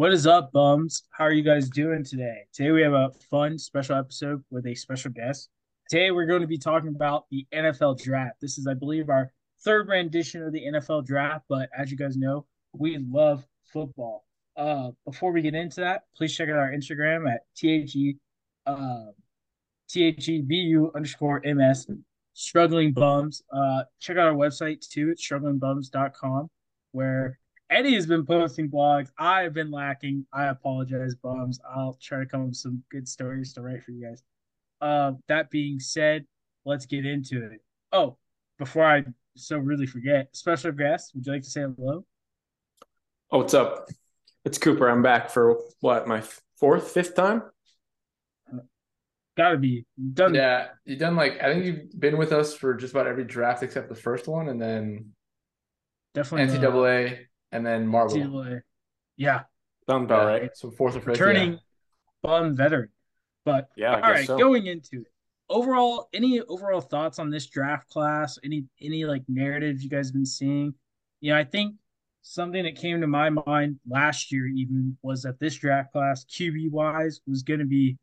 What is up, bums? How are you guys doing today? Today we have a fun special episode with a special guest. Today we're going to be talking about the NFL draft. This is, I believe, our third rendition of the NFL draft, but as you guys know, we love football. Uh, before we get into that, please check out our Instagram at THE uh, THEBU underscore MS struggling bums. Uh, check out our website too, strugglingbums.com, where Eddie has been posting blogs. I've been lacking. I apologize, bums. I'll try to come up with some good stories to write for you guys. Uh, that being said, let's get into it. Oh, before I so really forget, special guest, would you like to say hello? Oh, what's up? It's Cooper. I'm back for what my fourth, fifth time. Gotta be done. Yeah, you've done like I think you've been with us for just about every draft except the first one, and then definitely NCAA, and then Marvel. NCAA. Yeah, sounds about yeah. right. So fourth or fifth, turning yeah. fun veteran. But yeah, all right, so. going into it. Overall, any overall thoughts on this draft class? Any any like narratives you guys have been seeing? You know, I think something that came to my mind last year even was that this draft class, QB wise, was going to be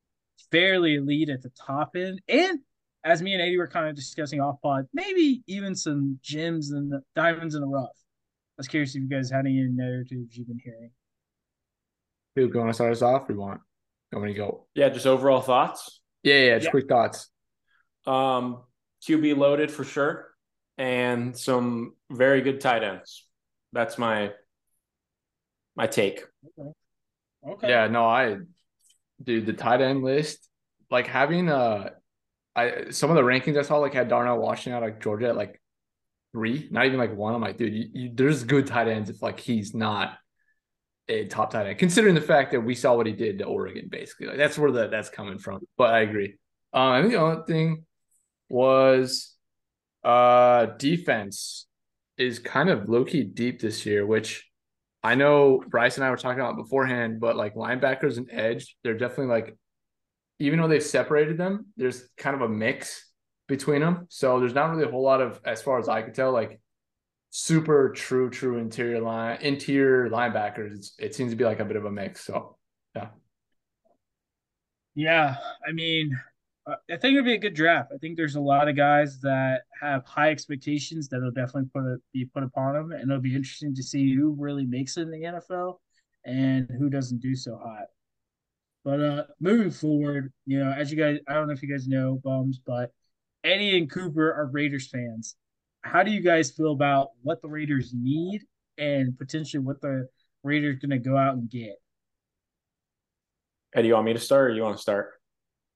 fairly elite at the top end. And as me and Eddie were kind of discussing off pod, maybe even some gems and diamonds in the rough. I was curious if you guys had any narratives you've been hearing. Who going to start us off? We want. I'm gonna go. Yeah, just overall thoughts. Yeah, yeah, just yeah. quick thoughts. Um, QB loaded for sure, and some very good tight ends. That's my my take. Okay. okay. Yeah, no, I dude, the tight end list, like having uh I some of the rankings I saw like had Darnell Washington out like Georgia at like three, not even like one. I'm like, dude, you, you, there's good tight ends if like he's not a top tight end, considering the fact that we saw what he did to Oregon, basically. Like that's where the that's coming from. But I agree. Um, think the only thing was uh defense is kind of low key deep this year, which I know Bryce and I were talking about beforehand, but like linebackers and edge, they're definitely like, even though they've separated them, there's kind of a mix between them. So there's not really a whole lot of, as far as I could tell, like super true, true interior line, interior linebackers. It's, it seems to be like a bit of a mix. So, yeah. Yeah. I mean, uh, I think it'd be a good draft. I think there's a lot of guys that have high expectations that'll definitely put a, be put upon them, and it'll be interesting to see who really makes it in the NFL and who doesn't do so hot. But uh, moving forward, you know, as you guys, I don't know if you guys know, bums, but Eddie and Cooper are Raiders fans. How do you guys feel about what the Raiders need and potentially what the Raiders going to go out and get? Eddie, you want me to start or you want to start?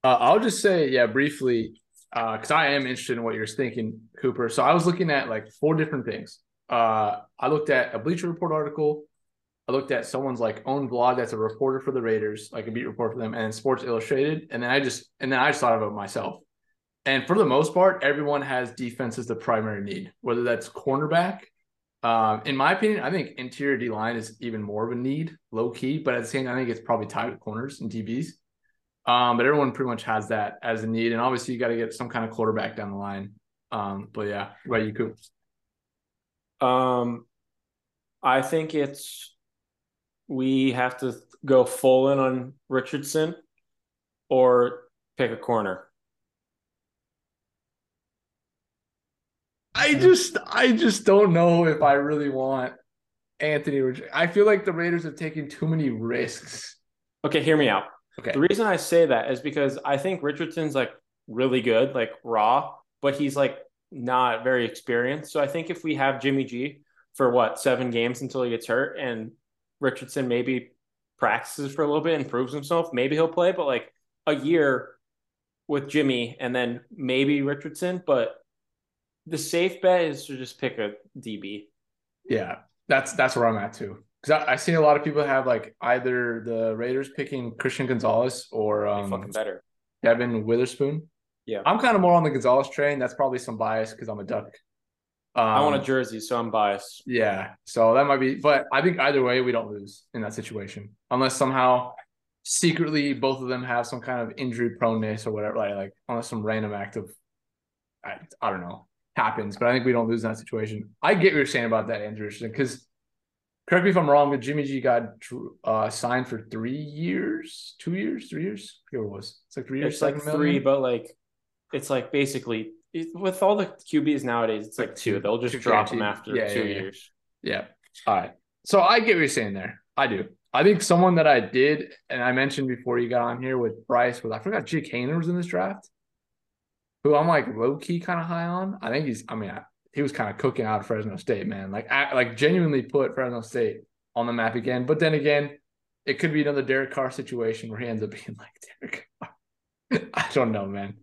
Uh, I'll just say, yeah, briefly, because uh, I am interested in what you're thinking, Cooper. So I was looking at like four different things. Uh, I looked at a Bleacher Report article. I looked at someone's like own blog that's a reporter for the Raiders, like a beat report for them, and Sports Illustrated. And then I just and then I just thought about myself. And for the most part, everyone has defense as the primary need, whether that's cornerback. Um, in my opinion, I think interior D line is even more of a need, low key. But at the same time, I think it's probably tied with corners and DBs. Um, but everyone pretty much has that as a need, and obviously you got to get some kind of quarterback down the line. Um, but yeah, what you, Coop? Um, I think it's we have to go full in on Richardson or pick a corner. I just I just don't know if I really want Anthony I feel like the Raiders have taken too many risks. Okay, hear me out. Okay. The reason I say that is because I think Richardson's like really good, like raw, but he's like not very experienced. So I think if we have Jimmy G for what seven games until he gets hurt, and Richardson maybe practices for a little bit and proves himself, maybe he'll play. But like a year with Jimmy and then maybe Richardson, but the safe bet is to just pick a DB. Yeah, that's that's where I'm at too because I, I seen a lot of people have like either the Raiders picking Christian Gonzalez or um, fucking better Devon Witherspoon. Yeah, I'm kind of more on the Gonzalez train. That's probably some bias because I'm a Duck. Um, I want a um, jersey, so I'm biased. Yeah, so that might be, but I think either way we don't lose in that situation unless somehow secretly both of them have some kind of injury proneness or whatever, like, like unless some random act of I, I don't know happens. But I think we don't lose in that situation. I get what you're saying about that, Andrew, because correct me if I'm wrong, but Jimmy G got uh, signed for three years, two years, three years. Here it was. It's like three years. It's like three, but like it's like basically with all the QBs nowadays, it's like two. They'll just drop them after yeah, two yeah, years. Yeah. All right. So I get what you're saying there. I do. I think someone that I did, and I mentioned before you got on here with Bryce, was I forgot Jake Haener was in this draft, who I'm like low key kind of high on. I think he's. I mean, I, he was kind of cooking out of Fresno State, man. Like, I, like genuinely put Fresno State on the map again. But then again, it could be another Derek Carr situation where he ends up being like Derek Carr. I don't know, man.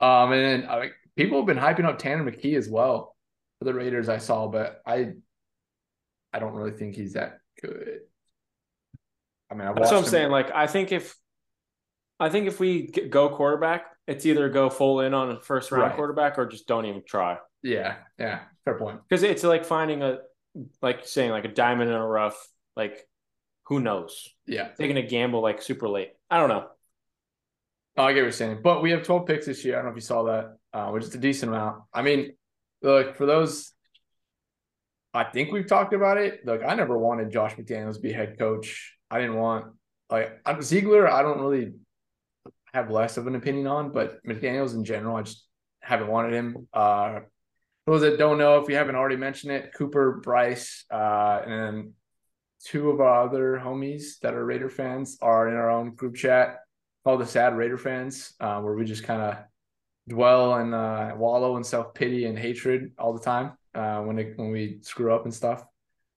Um, and then like people have been hyping up Tanner McKee as well for the Raiders. I saw, but I, I don't really think he's that good. I mean, I that's what I'm him. saying. Like, I think if, I think if we go quarterback, it's either go full in on a first round right. quarterback or just don't even try. Yeah, yeah, fair point. Because it's like finding a, like saying like a diamond in a rough. Like, who knows? Yeah, taking a gamble like super late. I don't know. Oh, I get what you're saying, but we have 12 picks this year. I don't know if you saw that, uh, which is a decent amount. I mean, look for those. I think we've talked about it. Look, I never wanted Josh McDaniels to be head coach. I didn't want like Ziegler. I don't really have less of an opinion on, but McDaniels in general, I just haven't wanted him. Uh, those that don't know, if we haven't already mentioned it, Cooper, Bryce, uh, and two of our other homies that are Raider fans are in our own group chat called the Sad Raider Fans, uh, where we just kind of dwell and uh, wallow in self pity and hatred all the time uh, when it, when we screw up and stuff,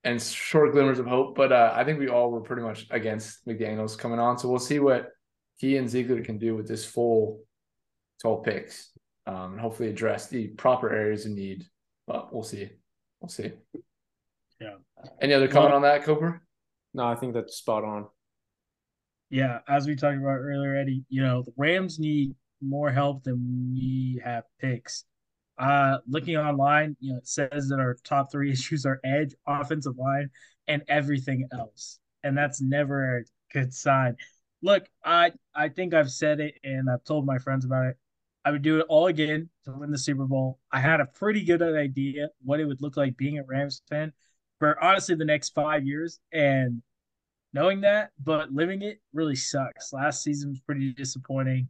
and short glimmers of hope. But uh, I think we all were pretty much against McDaniel's coming on, so we'll see what he and Ziegler can do with this full twelve picks um, and hopefully address the proper areas of need. But we'll see. We'll see. Yeah. Any other comment well, on that, Cooper? No, I think that's spot on. Yeah, as we talked about earlier, Eddie, you know, the Rams need more help than we have picks. Uh looking online, you know, it says that our top three issues are edge, offensive line, and everything else. And that's never a good sign. Look, I I think I've said it and I've told my friends about it. I would do it all again to win the Super Bowl. I had a pretty good idea what it would look like being a Rams fan for honestly the next five years. And knowing that, but living it really sucks. Last season was pretty disappointing.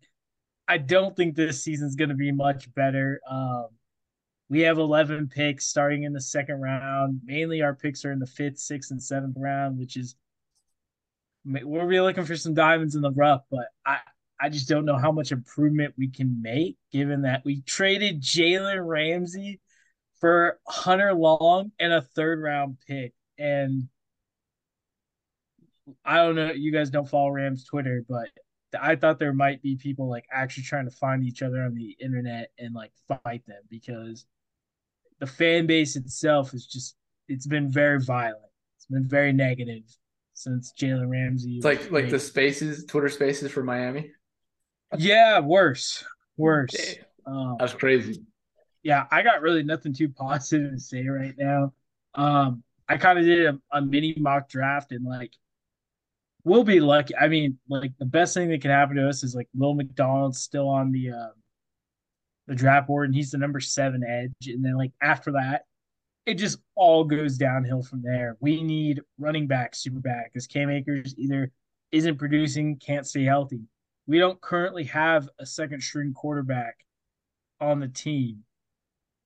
I don't think this season's going to be much better. Um, we have 11 picks starting in the second round. Mainly our picks are in the fifth, sixth, and seventh round, which is we're really looking for some diamonds in the rough. But I, I just don't know how much improvement we can make given that we traded Jalen Ramsey for Hunter Long and a third round pick. And I don't know, you guys don't follow Rams Twitter, but I thought there might be people like actually trying to find each other on the internet and like fight them because the fan base itself is just it's been very violent. It's been very negative since Jalen Ramsey. It's like like the spaces, Twitter spaces for Miami. Yeah, worse, worse. Um, That's crazy. Yeah, I got really nothing too positive to say right now. Um, I kind of did a, a, mini mock draft and like we'll be lucky. I mean, like the best thing that can happen to us is like Will McDonald's still on the uh, the draft board and he's the number seven edge, and then like after that, it just all goes downhill from there. We need running back, super back, because Cam Akers either isn't producing, can't stay healthy we don't currently have a second string quarterback on the team.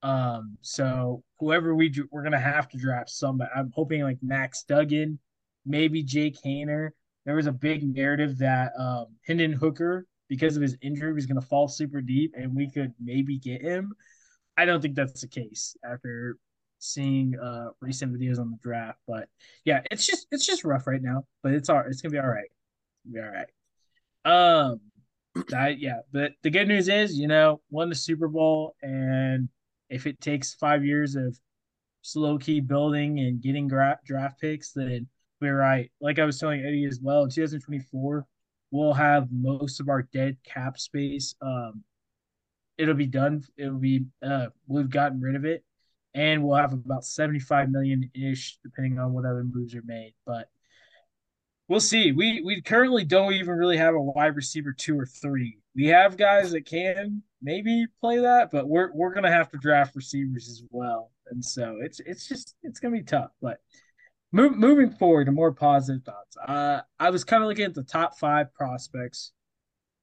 Um, so whoever we do, we're gonna have to draft somebody. I'm hoping like Max Duggan, maybe Jake Haener. There was a big narrative that um, Hendon Hooker, because of his injury, was gonna fall super deep, and we could maybe get him. I don't think that's the case after seeing uh recent videos on the draft. But yeah, it's just it's just rough right now. But it's all it's gonna be all right. Be all right. Um, I, yeah, but the good news is, you know, won the Super Bowl, and if it takes five years of slow key building and getting gra- draft picks, then we're right. Like I was telling Eddie as well, in 2024, we'll have most of our dead cap space. Um, it'll be done. It'll be uh, we've gotten rid of it, and we'll have about 75 million ish, depending on what other moves are made. But we'll see. We we currently don't even really have a wide receiver two or three. We have guys that can maybe play that, but we're we're gonna have to draft receivers as well. And so it's it's just it's gonna be tough. But Mo- moving forward to more positive thoughts. Uh, I was kind of looking at the top five prospects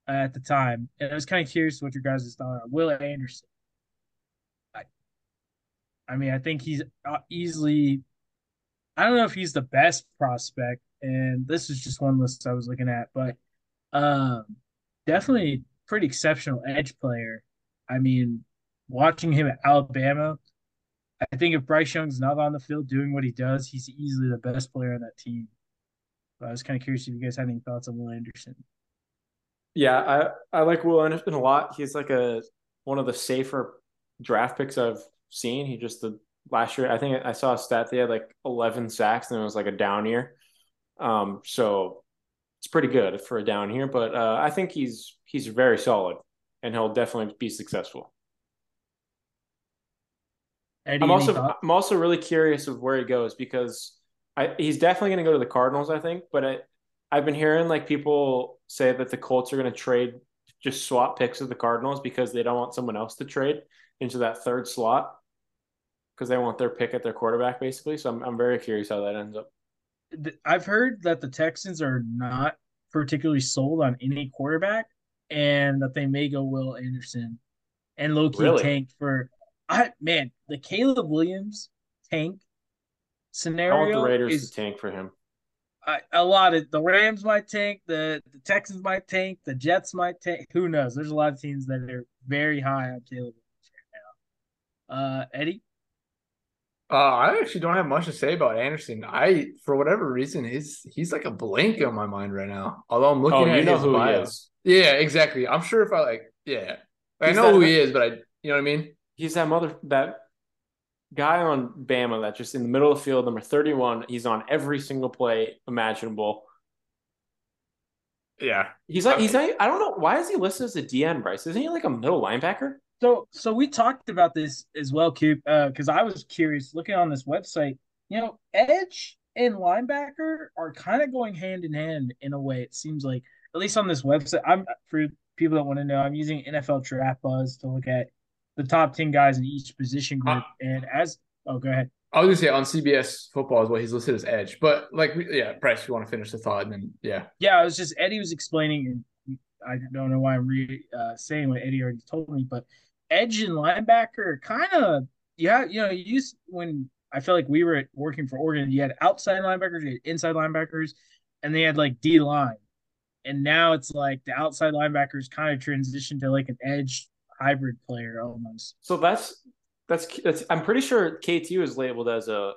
at the time, and I was kind of curious what your guys' thought on Will Anderson. I, mean, I think he's uh, easily. I don't know if he's the best prospect, and this is just one list I was looking at, but um, definitely pretty exceptional edge player. I mean, watching him at Alabama, I think if Bryce Young's not on the field doing what he does, he's easily the best player on that team. But I was kind of curious if you guys had any thoughts on Will Anderson. Yeah, I, I like Will Anderson a lot. He's like a one of the safer draft picks I've seen. He just the last year I think I saw a stat they had like 11 sacks and it was like a down year. Um, so it's pretty good for a down year, but uh, I think he's he's very solid and he'll definitely be successful. Eddie, I'm also I'm also really curious of where he goes because I, he's definitely going to go to the Cardinals, I think. But I, I've been hearing like people say that the Colts are going to trade, just swap picks with the Cardinals because they don't want someone else to trade into that third slot because they want their pick at their quarterback, basically. So I'm I'm very curious how that ends up. I've heard that the Texans are not particularly sold on any quarterback, and that they may go Will Anderson and Loki really? tank for I man, the Caleb Williams tank scenario. I want the Raiders is, to tank for him. I, a lot of the Rams might tank, the, the Texans might tank, the Jets might tank. Who knows? There's a lot of teams that are very high on Caleb Williams right now. Uh, Eddie. Uh, I actually don't have much to say about Anderson. I, for whatever reason, he's he's like a blank on my mind right now. Although I'm looking oh, at his bio. Yeah, exactly. I'm sure if I like, yeah, I know who he is, but I, you know what I mean he's that mother that guy on Bama that just in the middle of the field, number 31. He's on every single play imaginable. Yeah. He's like, he's not, I don't know. Why is he listed as a DN, Bryce? Isn't he like a middle linebacker? So, so we talked about this as well, Coop, because uh, I was curious looking on this website. You know, edge and linebacker are kind of going hand in hand in a way. It seems like, at least on this website. I'm for people that want to know, I'm using NFL Draft Buzz to look at the top 10 guys in each position group. Uh, and as, oh, go ahead. I was gonna say on CBS football is what he's listed as edge, but like, yeah, Bryce, you want to finish the thought and then, yeah. Yeah, I was just, Eddie was explaining, and I don't know why I'm re uh, saying what Eddie already told me, but edge and linebacker kind of, yeah, you know, you used when I felt like we were working for Oregon, you had outside linebackers, you had inside linebackers, and they had like D line. And now it's like the outside linebackers kind of transitioned to like an edge hybrid player almost. So that's that's that's. I'm pretty sure KT is labeled as a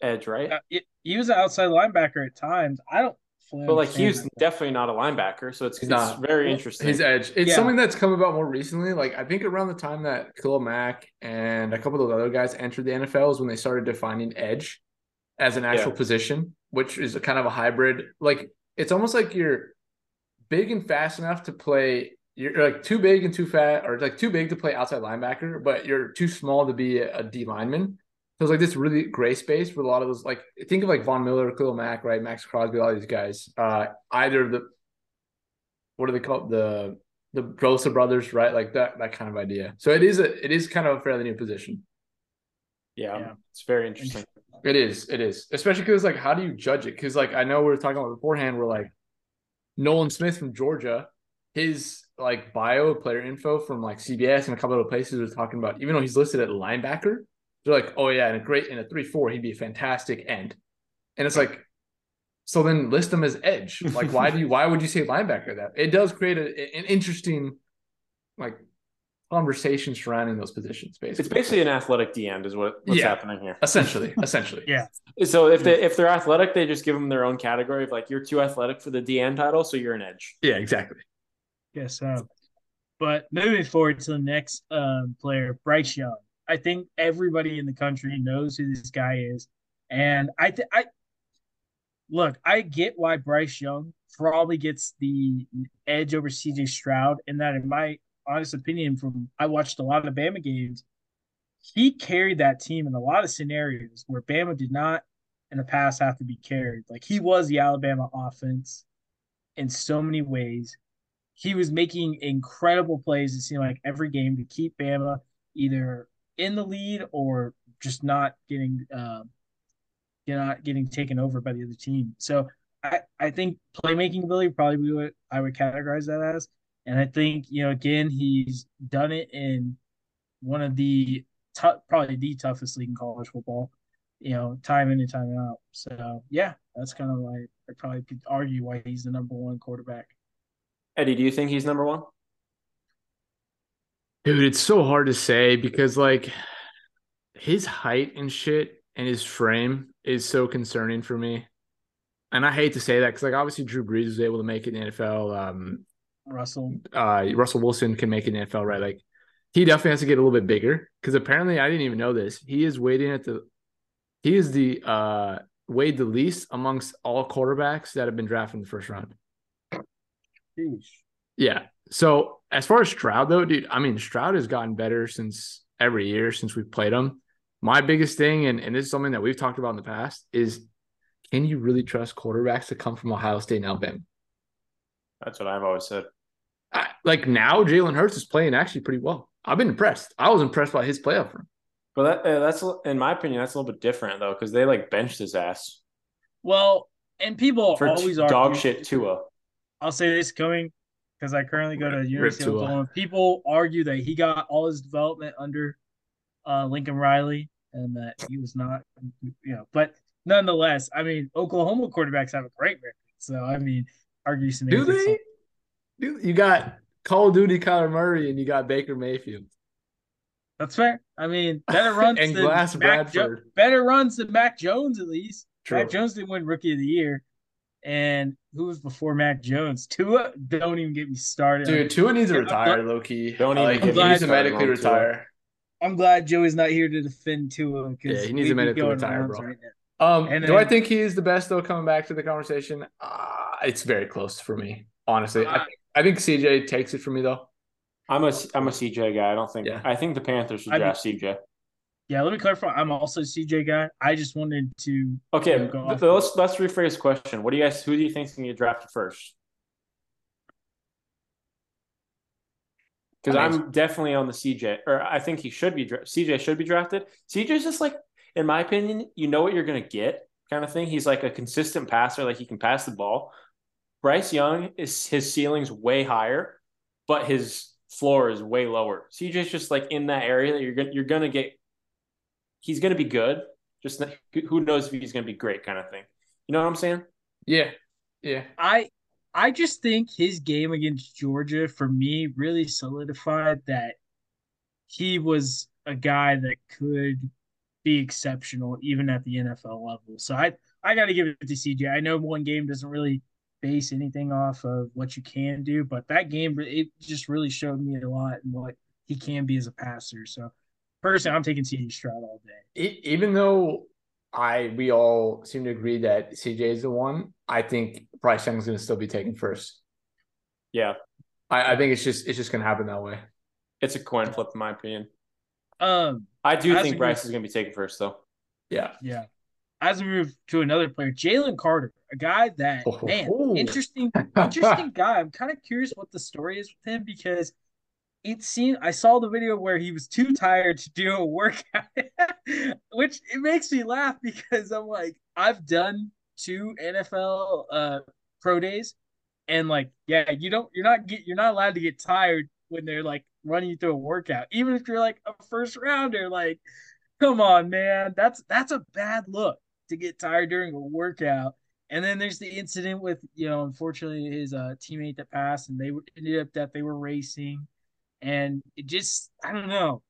edge, right? Uh, it, he was an outside linebacker at times. I don't. But like he's that. definitely not a linebacker, so it's, it's not. very interesting. His edge. It's yeah. something that's come about more recently. Like I think around the time that Khalil Mack and a couple of those other guys entered the NFL is when they started defining edge as an actual yeah. position, which is a kind of a hybrid. Like it's almost like you're big and fast enough to play you're like too big and too fat, or like too big to play outside linebacker, but you're too small to be a, a D lineman. So it's like this really gray space with a lot of those. Like think of like Von Miller, Khalil Mack, right? Maxx Crosby, all these guys. Uh, either the what do they call the the Bosa brothers, right? Like that that kind of idea. So it is a it is kind of a fairly new position. Yeah, yeah. it's very interesting. It is. It is, especially because like, how do you judge it? Because like I know we are talking about beforehand. We're like Nolan Smith from Georgia. His like bio player info from like CBS and a couple other places are talking about even though he's listed at linebacker, they're like, oh yeah, in a great in a three four, he'd be a fantastic end. And it's like, so then list him as edge. Like, why do you why would you say linebacker that? It does create a, an interesting like conversation surrounding those positions. Basically, it's basically an athletic D end, is what, what's yeah, happening here. Essentially, essentially, yeah. So if they if they're athletic, they just give them their own category of like you're too athletic for the D end title, so you're an edge. Yeah, exactly. Guess so. But moving forward to the next um, player, Bryce Young. I think everybody in the country knows who this guy is, and I, th- I look, I get why Bryce Young probably gets the edge over CJ Stroud, in that, in my honest opinion, from I watched a lot of Bama games, he carried that team in a lot of scenarios where Bama did not in the past have to be carried. Like he was the Alabama offense in so many ways he was making incredible plays. It seemed like every game to keep Bama either in the lead or just not getting uh, not getting taken over by the other team. So I, I think playmaking ability probably what I would categorize that as. And I think, you know, again, he's done it in one of the tough, probably the toughest league in college football, you know, time in and time out. So yeah, that's kind of like I probably could argue why he's the number one quarterback. Eddie, do you think he's number one? Dude, it's so hard to say because like his height and shit and his frame is so concerning for me. And I hate to say that because like obviously Drew Brees was able to make it in the NFL. Um, Russell, uh, Russell Wilson can make it in the NFL, right? Like he definitely has to get a little bit bigger because apparently I didn't even know this. He is waiting at the he is the uh weighed the least amongst all quarterbacks that have been drafted in the first round. Sheesh. Yeah. So as far as Stroud though, dude, I mean Stroud has gotten better since every year since we've played him. My biggest thing, and, and this is something that we've talked about in the past, is can you really trust quarterbacks to come from Ohio State and Alabama? That's what I've always said. I, like now, Jalen Hurts is playing actually pretty well. I've been impressed. I was impressed by his playoff run. But that, uh, that's in my opinion, that's a little bit different though, because they like benched his ass. Well, and people For always t- dog shit Tua. I'll say this coming because I currently go to University of Oklahoma. People argue that he got all his development under uh, Lincoln Riley and that he was not, you know, but nonetheless, I mean, Oklahoma quarterbacks have a great record. So, I mean, argue some. Do they? Do you got Call of Duty Kyler Murray and you got Baker Mayfield? That's fair. I mean, better runs and Glass Mac Bradford. Jo- better runs than Mac Jones at least. True. Mac Jones didn't win Rookie of the Year. And who was before Mac Jones? Tua, don't even get me started. Dude, Tua needs to retire, low key. Don't even like, he needs to medically retire. I'm glad Joey's not here to defend Tua. Yeah, he needs to medically retire, bro. Right um, and do then, I think he is the best though? Coming back to the conversation, uh, it's very close for me. Honestly, uh, I, think, I think CJ takes it for me though. I'm a I'm a CJ guy. I don't think yeah. I think the Panthers should draft I CJ. Yeah, let me clarify. I'm also a CJ guy. I just wanted to okay. You know, let's let's rephrase the question. What do you guys? Who do you think is going to get drafted first? Because I'm definitely on the CJ, or I think he should be. CJ should be drafted. CJ's just like, in my opinion, you know what you're going to get, kind of thing. He's like a consistent passer, like he can pass the ball. Bryce Young is his ceiling's way higher, but his floor is way lower. CJ's just like in that area that you're gonna you're gonna get. He's gonna be good. Just who knows if he's gonna be great, kind of thing. You know what I'm saying? Yeah, yeah. I I just think his game against Georgia for me really solidified that he was a guy that could be exceptional even at the NFL level. So I I got to give it to CJ. I know one game doesn't really base anything off of what you can do, but that game it just really showed me a lot and what he can be as a passer. So personally, I'm taking CJ Stroud all day. Even though I we all seem to agree that CJ is the one, I think Bryce Young's going to still be taken first. Yeah, I, I think it's just it's just going to happen that way. It's a coin flip, in my opinion. Um, I do think Bryce is going to be taken first, though. Yeah, yeah as we move to another player, Jalen Carter, a guy that oh, man, interesting, interesting guy. I'm kind of curious what the story is with him because it seemed I saw the video where he was too tired to do a workout, which it makes me laugh because I'm like, I've done two NFL uh pro days, and like, yeah, you don't, you're not get, you're not allowed to get tired when they're like running you through a workout, even if you're like a first rounder, like. Come on, man. That's that's a bad look to get tired during a workout. And then there's the incident with, you know, unfortunately his uh, teammate that passed, and they ended up that they were racing, and it just, I don't know,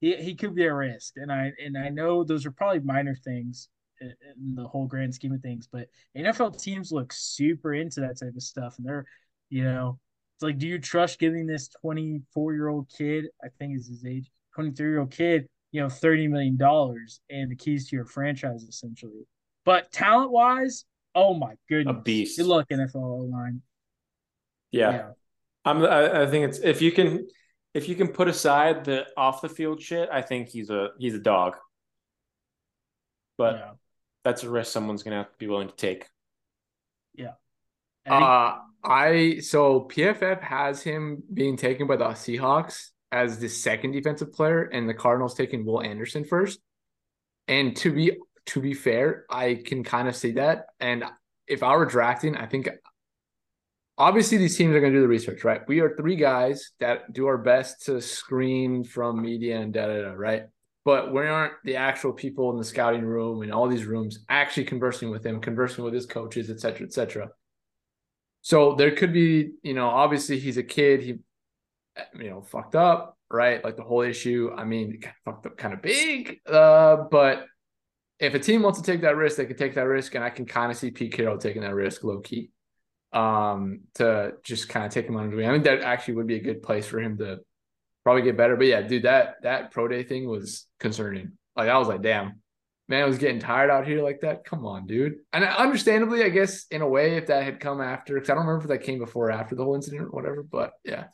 he he could be at risk, and I and I know those are probably minor things in the whole grand scheme of things, but NFL teams look super into that type of stuff, and they're, you know, it's like, do you trust giving this 24 year old kid, I think is his age, 23 year old kid, you know, $30 million and the keys to your franchise essentially. But talent wise, oh my goodness. A beast. Good luck, NFL line. Yeah. yeah. I'm I think it's if you can if you can put aside the off the field shit, I think he's a he's a dog. But yeah. that's a risk someone's gonna have to be willing to take. Yeah. Uh I so PFF has him being taken by the Seahawks as the second defensive player, and the Cardinals taking Will Anderson first. And to be to be fair, I can kind of see that. And if I were drafting, I think obviously these teams are going to do the research, right? We are three guys that do our best to screen from media and da da da, right? But we aren't the actual people in the scouting room and all these rooms actually conversing with him, conversing with his coaches, et cetera, et cetera. So there could be, you know, obviously he's a kid. He, you know, fucked up, right? Like the whole issue. I mean, fucked up kind of big. Uh, but if a team wants to take that risk, they can take that risk, and I can kind of see Pete Carroll taking that risk low key, um, to just kind of take him under the wing. I think that actually would be a good place for him to probably get better. But yeah, dude, that that pro day thing was concerning. Like I was like, damn, man, I was getting tired out here like that. Come on, dude. And understandably, I guess in a way, if that had come after, because I don't remember if that came before or after the whole incident or whatever. But yeah,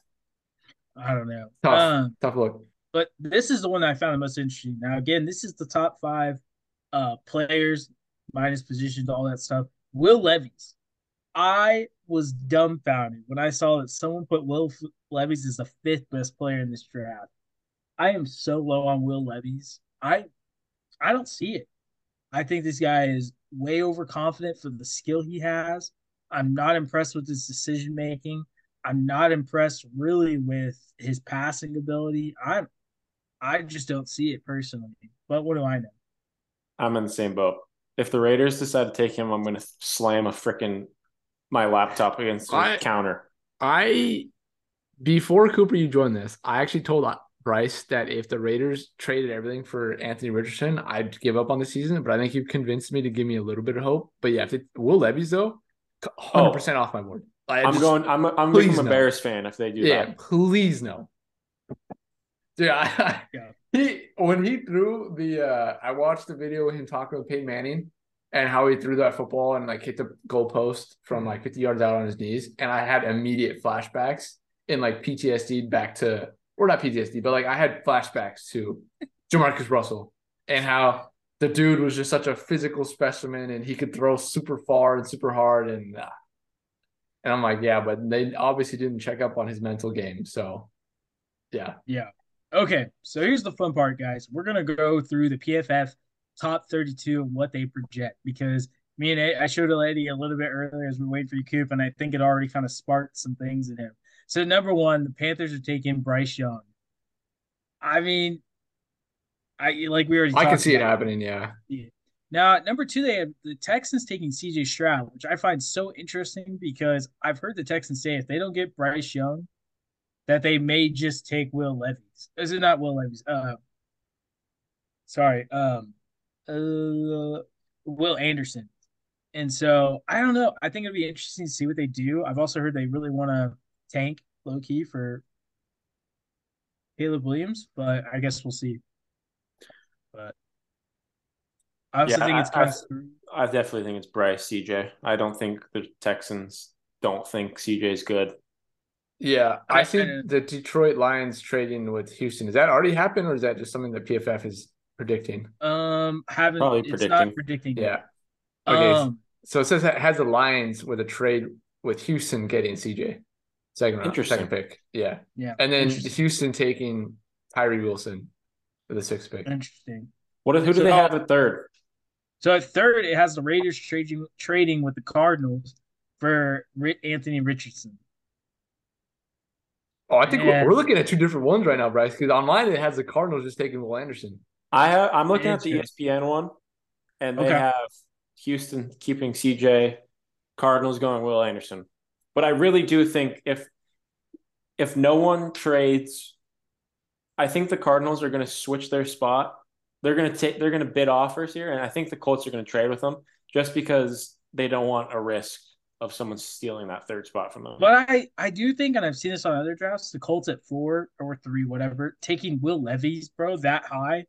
I don't know. Tough, um, tough look. But this is the one that I found the most interesting. Now, again, this is the top five uh players minus positions, all that stuff. Will Levis. I was dumbfounded when I saw that someone put Will Levis as the fifth best player in this draft. I am so low on Will Levis. I I don't see it. I think this guy is way overconfident for the skill he has. I'm not impressed with his decision making. I'm not impressed really with his passing ability. I I just don't see it personally. But what do I know? I'm in the same boat. If the Raiders decide to take him, I'm going to slam a freaking my laptop against the counter. I before Cooper, you joined this. I actually told Bryce that if the Raiders traded everything for Anthony Richardson, I'd give up on the season. But I think you convinced me to give me a little bit of hope. But yeah, if it, Will Levis though, hundred oh, percent off my board. I am going. I'm. A, I'm becoming a Bears fan if they do yeah, that. please no. Dude, I, yeah. he when he threw the. uh I watched the video of him talking with Peyton Manning and how he threw that football and like hit the goalpost from like 50 yards out on his knees, and I had immediate flashbacks in like PTSD back to or not PTSD, but like I had flashbacks to Jamarcus Russell and how the dude was just such a physical specimen and he could throw super far and super hard and uh, and I'm like, yeah, but they obviously didn't check up on his mental game. So yeah. Yeah. Okay. So here's the fun part, guys. We're gonna go through the PFF top 32 and what they project because me and I showed Eddie a little bit earlier as we wait for you, Coop, and I think it already kind of sparked some things in him. So number one, the Panthers are taking Bryce Young. I mean, I like we already. I can see it happening. Yeah. yeah. Now, number two, they have the Texans taking CJ Stroud, which I find so interesting because I've heard the Texans say if they don't get Bryce Young, that they may just take Will Levis. Is it not Will Levis? Uh, sorry, um, uh, Will Anderson. And so I don't know. I think it'd be interesting to see what they do. I've also heard they really want to tank low key for Caleb Williams, but I guess we'll see. But I also yeah, think it's kind I, of. I definitely think it's Bryce CJ. I don't think the Texans don't think CJ is good. Yeah, I, I think the Detroit Lions trading with Houston. Has that already happened, or is that just something that PFF is predicting? Um, haven't probably predicting. predicting. Yeah. Okay. Um, so it says it has the Lions with a trade with Houston getting CJ. Second round, Interesting. second pick. Yeah. Yeah. And then Houston taking Tyree Wilson for the sixth pick. Interesting. What who do so, they have at third? So at third, it has the Raiders trading trading with the Cardinals for Anthony Richardson. Oh, I think and, we're looking at two different ones right now, Bryce. Because online it has the Cardinals just taking Will Anderson. I have, I'm looking at the ESPN one, and they okay. have Houston keeping CJ, Cardinals going Will Anderson. But I really do think if if no one trades, I think the Cardinals are going to switch their spot. They're going to take they're going to bid offers here, and I think the Colts are going to trade with them just because they don't want a risk of someone stealing that third spot from them. But I I do think, and I've seen this on other drafts, the Colts at four or three, whatever, taking Will Levis, bro, that high.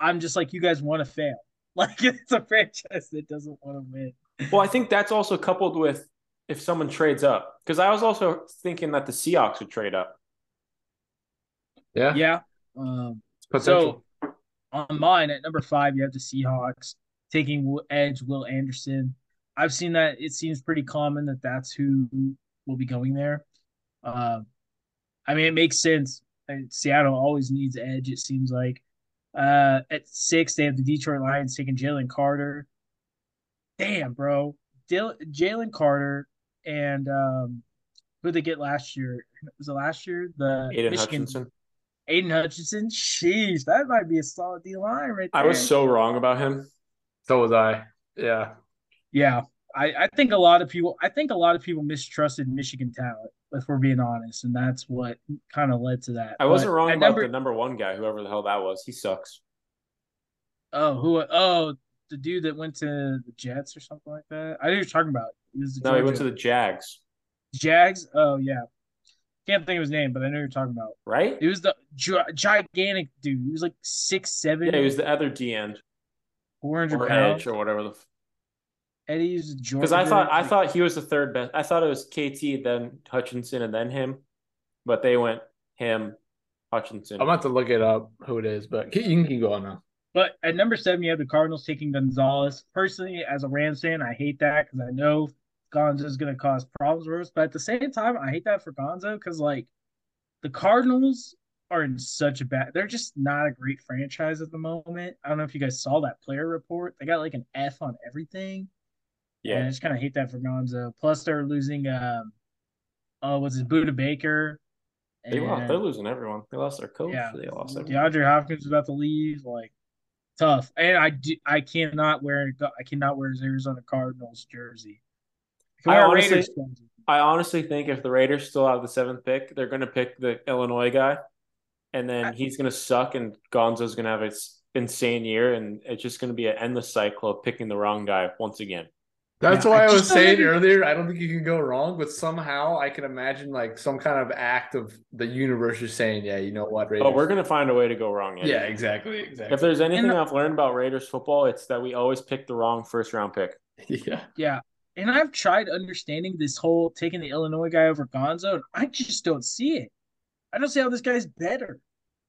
I'm just like, you guys want to fail. Like it's a franchise that doesn't want to win. Well, I think that's also coupled with if someone trades up. Because I was also thinking that the Seahawks would trade up. Yeah. Yeah. Um, so on mine at number five, you have the Seahawks taking edge Will Anderson. I've seen that it seems pretty common that that's who will be going there. Uh, I mean, it makes sense. Seattle always needs edge. It seems like Uh, at six, they have the Detroit Lions taking Jalen Carter. Damn, bro, Jalen Carter and um, who did they get last year? Was it last year? The Aidan Michigan, Hutchinson. Aidan Hutchinson. Sheesh, that might be a solid D line right there. I was so wrong about him. So was I. Yeah. Yeah. I, I think a lot of people I think a lot of people mistrusted Michigan talent, if we're being honest, and that's what kind of led to that. I wasn't but wrong about number, the number one guy, whoever the hell that was. He sucks. Oh, who? Oh, the dude that went to the Jets or something like that. I know you're talking about. He no, he went to the Jags. Jags. Oh yeah, can't think of his name, but I know you're talking about. Right? It was the gigantic dude. He was like six seven. Yeah, he was the other D end. Four hundred pounds or whatever the. Eddie's Georgia. Because I thought I thought he was the third best. I thought it was KT, then Hutchinson, and then him, but they went him, Hutchinson. I'm about to look it up who it is, but you can keep going now. But at number seven, you have the Cardinals taking Gonzalez. Personally, as a Rams fan, I hate that because I know Gonzo is going to cause problems for us. But at the same time, I hate that for Gonzo because like the Cardinals are in such a bad. They're just not a great franchise at the moment. I don't know if you guys saw that player report. They got like an F on everything. Yeah, and I just kind of hate that for Gonzo. Plus, they're losing. Um, uh, was it Budda Baker? They lost. They're losing everyone. They lost their coach. Yeah, they lost. Everyone. DeAndre Hopkins is about to leave. Like tough. And I do, I cannot wear I cannot wear his Arizona Cardinals jersey. I honestly, I honestly think if the Raiders still have the seventh pick, they're going to pick the Illinois guy, and then he's going to suck, and Gonzo's going to have an insane year, and it's just going to be an endless cycle of picking the wrong guy once again. That's yeah, why I, I was saying earlier. I don't think you can go wrong, but somehow I can imagine like some kind of act of the universe just saying, "Yeah, you know what, Raiders." Oh, we're gonna find a way to go wrong. Anyway. Yeah, exactly, exactly. If there's anything and, I've learned about Raiders football, it's that we always pick the wrong first round pick. Yeah, yeah. And I've tried understanding this whole taking the Illinois guy over Gonzo, and I just don't see it. I don't see how this guy's better.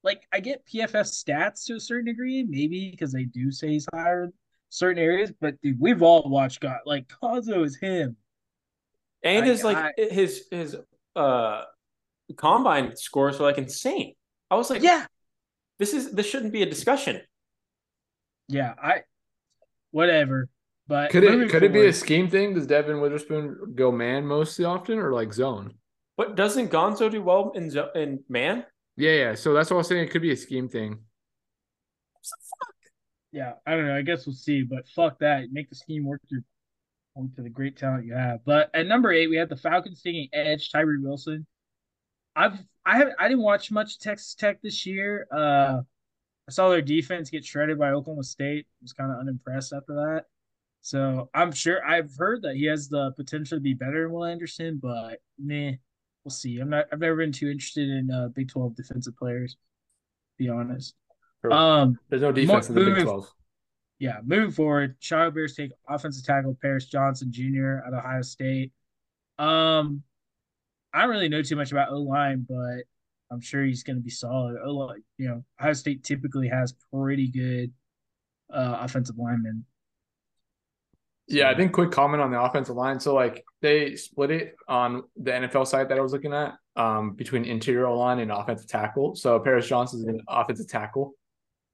Like I get PFF stats to a certain degree, maybe because they do say he's higher certain areas, but dude, we've all watched God. Like Gonzo is him, and his like I, his his uh combine scores were like insane. I was like, yeah, this is this shouldn't be a discussion. Yeah, I whatever. But could it could forward, it be a scheme thing? Does Devon Witherspoon go man most often or like zone? But doesn't Gonzo do well in in man? Yeah, yeah. So that's what I was saying. It could be a scheme thing yeah, I don't know. I guess we'll see. But fuck that. Make the scheme work through to the great talent you have. But at number eight, we have the Falcons taking edge, Tyree Wilson. I've I haven't I didn't watch much Texas Tech this year. Uh I saw their defense get shredded by Oklahoma State. I was kind of unimpressed after that. So I'm sure I've heard that he has the potential to be better than Will Anderson, but meh, we'll see. I'm not I've never been too interested in uh, Big 12 defensive players, to be honest. Um, There's no defense in the moving, Big 12. Yeah, moving forward, Chicago Bears take offensive tackle Paris Johnson Jr. at Ohio State. Um, I don't really know too much about O line, but I'm sure he's going to be solid. O line, you know, Ohio State typically has pretty good uh, offensive linemen. Yeah, I think quick comment on the offensive line. So like they split it on the NFL site that I was looking at um, between interior line and offensive tackle. So Paris Johnson is an offensive tackle.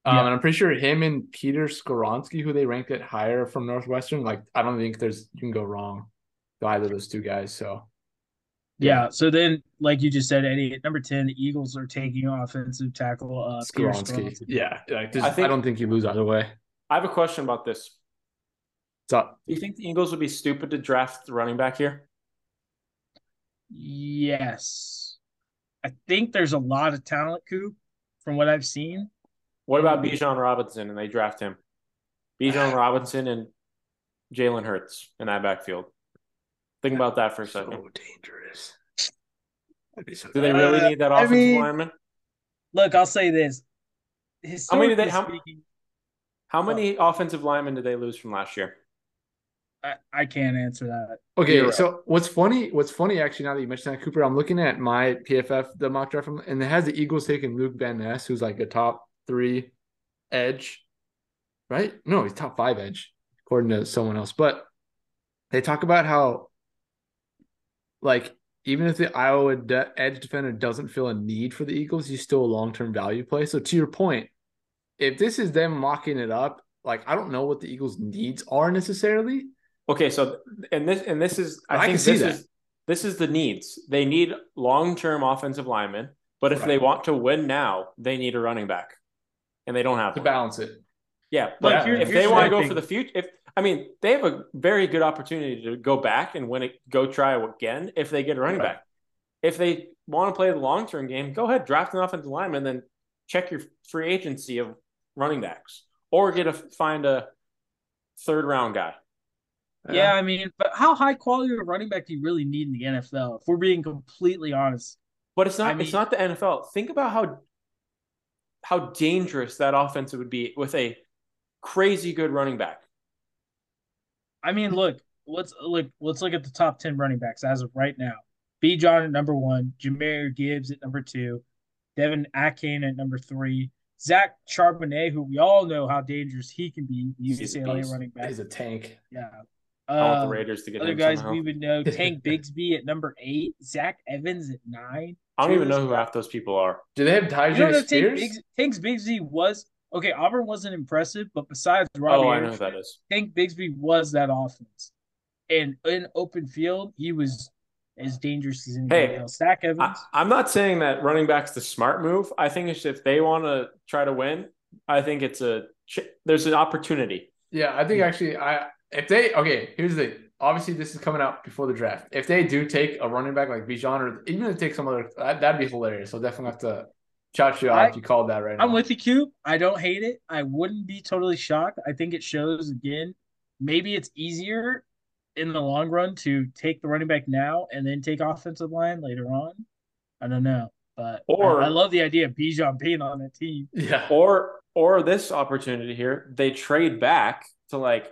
Um, yeah. And I'm pretty sure him and Peter Skoronski, who they ranked it higher from Northwestern, like I don't think there's you can go wrong to either of those two guys. So yeah. yeah. So then, like you just said, Eddie, at number ten, the Eagles are taking offensive tackle uh, Skoronski. Yeah, like, I, think, I don't think you lose either way. I have a question about this. What's up? Do you think the Eagles would be stupid to draft the running back here? Yes. I think there's a lot of talent, Coop, from what I've seen. What about Bijan Robinson and they draft him? Bijan Robinson and Jalen Hurts in that backfield. Think about that for a second. So dangerous. So Do they really need that offensive I mean, lineman? Look, I'll say this. How many, they, how, speaking, how many offensive linemen did they lose from last year? I, I can't answer that. Okay, so what's funny? What's funny actually now that you mentioned that, Cooper, I'm looking at my PFF the mock draft, and it has the Eagles taking Luke Van Ness, who's like a top three edge, right? No, he's top five edge, according to someone else. But they talk about how, like, even if the Iowa de- edge defender doesn't feel a need for the Eagles, he's still a long term value play. So, to your point, if this is them mocking it up, like I don't know what the Eagles' needs are necessarily. Okay, so and this and this is I, I think this is this is the needs. They need long-term offensive linemen, but if right. they want to win now, they need a running back, and they don't have to one. balance it. Yeah, but yeah, if they want to go for the future, if I mean, they have a very good opportunity to go back and win it, go try again if they get a running right. back. If they want to play the long term game, go ahead, draft an offensive lineman, then check your free agency of running backs, or get a find a third round guy. Yeah, I mean, but how high quality of running back do you really need in the NFL? If we're being completely honest. But it's not. I mean, it's not the NFL. Think about how how dangerous that offense would be with a crazy good running back. I mean, look, let's look. Let's look at the top ten running backs as of right now. Bijan at number one, Jahmyr Gibbs at number two, De'Von Achane at number three, Zach Charbonnet, who we all know how dangerous he can be, UCLA running back. He's a tank. Yeah. I want the um, Raiders to get other guys somehow. we would know. Tank Bigsby at number eight, Zach Evans at nine. I don't even know who half those people are. Do they have Tyjae Spears? Tank, Tank Bigsby was okay. Auburn wasn't impressive, but besides Robbie, oh, I know who that is. Tank Bigsby was that offense, and in open field, he was as dangerous as anybody hey, else. Stack Evans. I, am not saying that running back's the smart move. I think it's if they want to try to win, I think it's a there's an opportunity. Yeah, I think actually, I if they okay, here's the obviously this is coming out before the draft. If they do take a running back like Bijan or even if they take some other, that, would be hilarious. So definitely have to shout you out if you called that right now. I'm with you, Cube. I don't hate it. I wouldn't be totally shocked. I think it shows again. Maybe it's easier in the long run to take the running back now and then take offensive line later on. I don't know, but or I, I love the idea of Bijan being on the team. Yeah. Or or this opportunity here, they trade back to like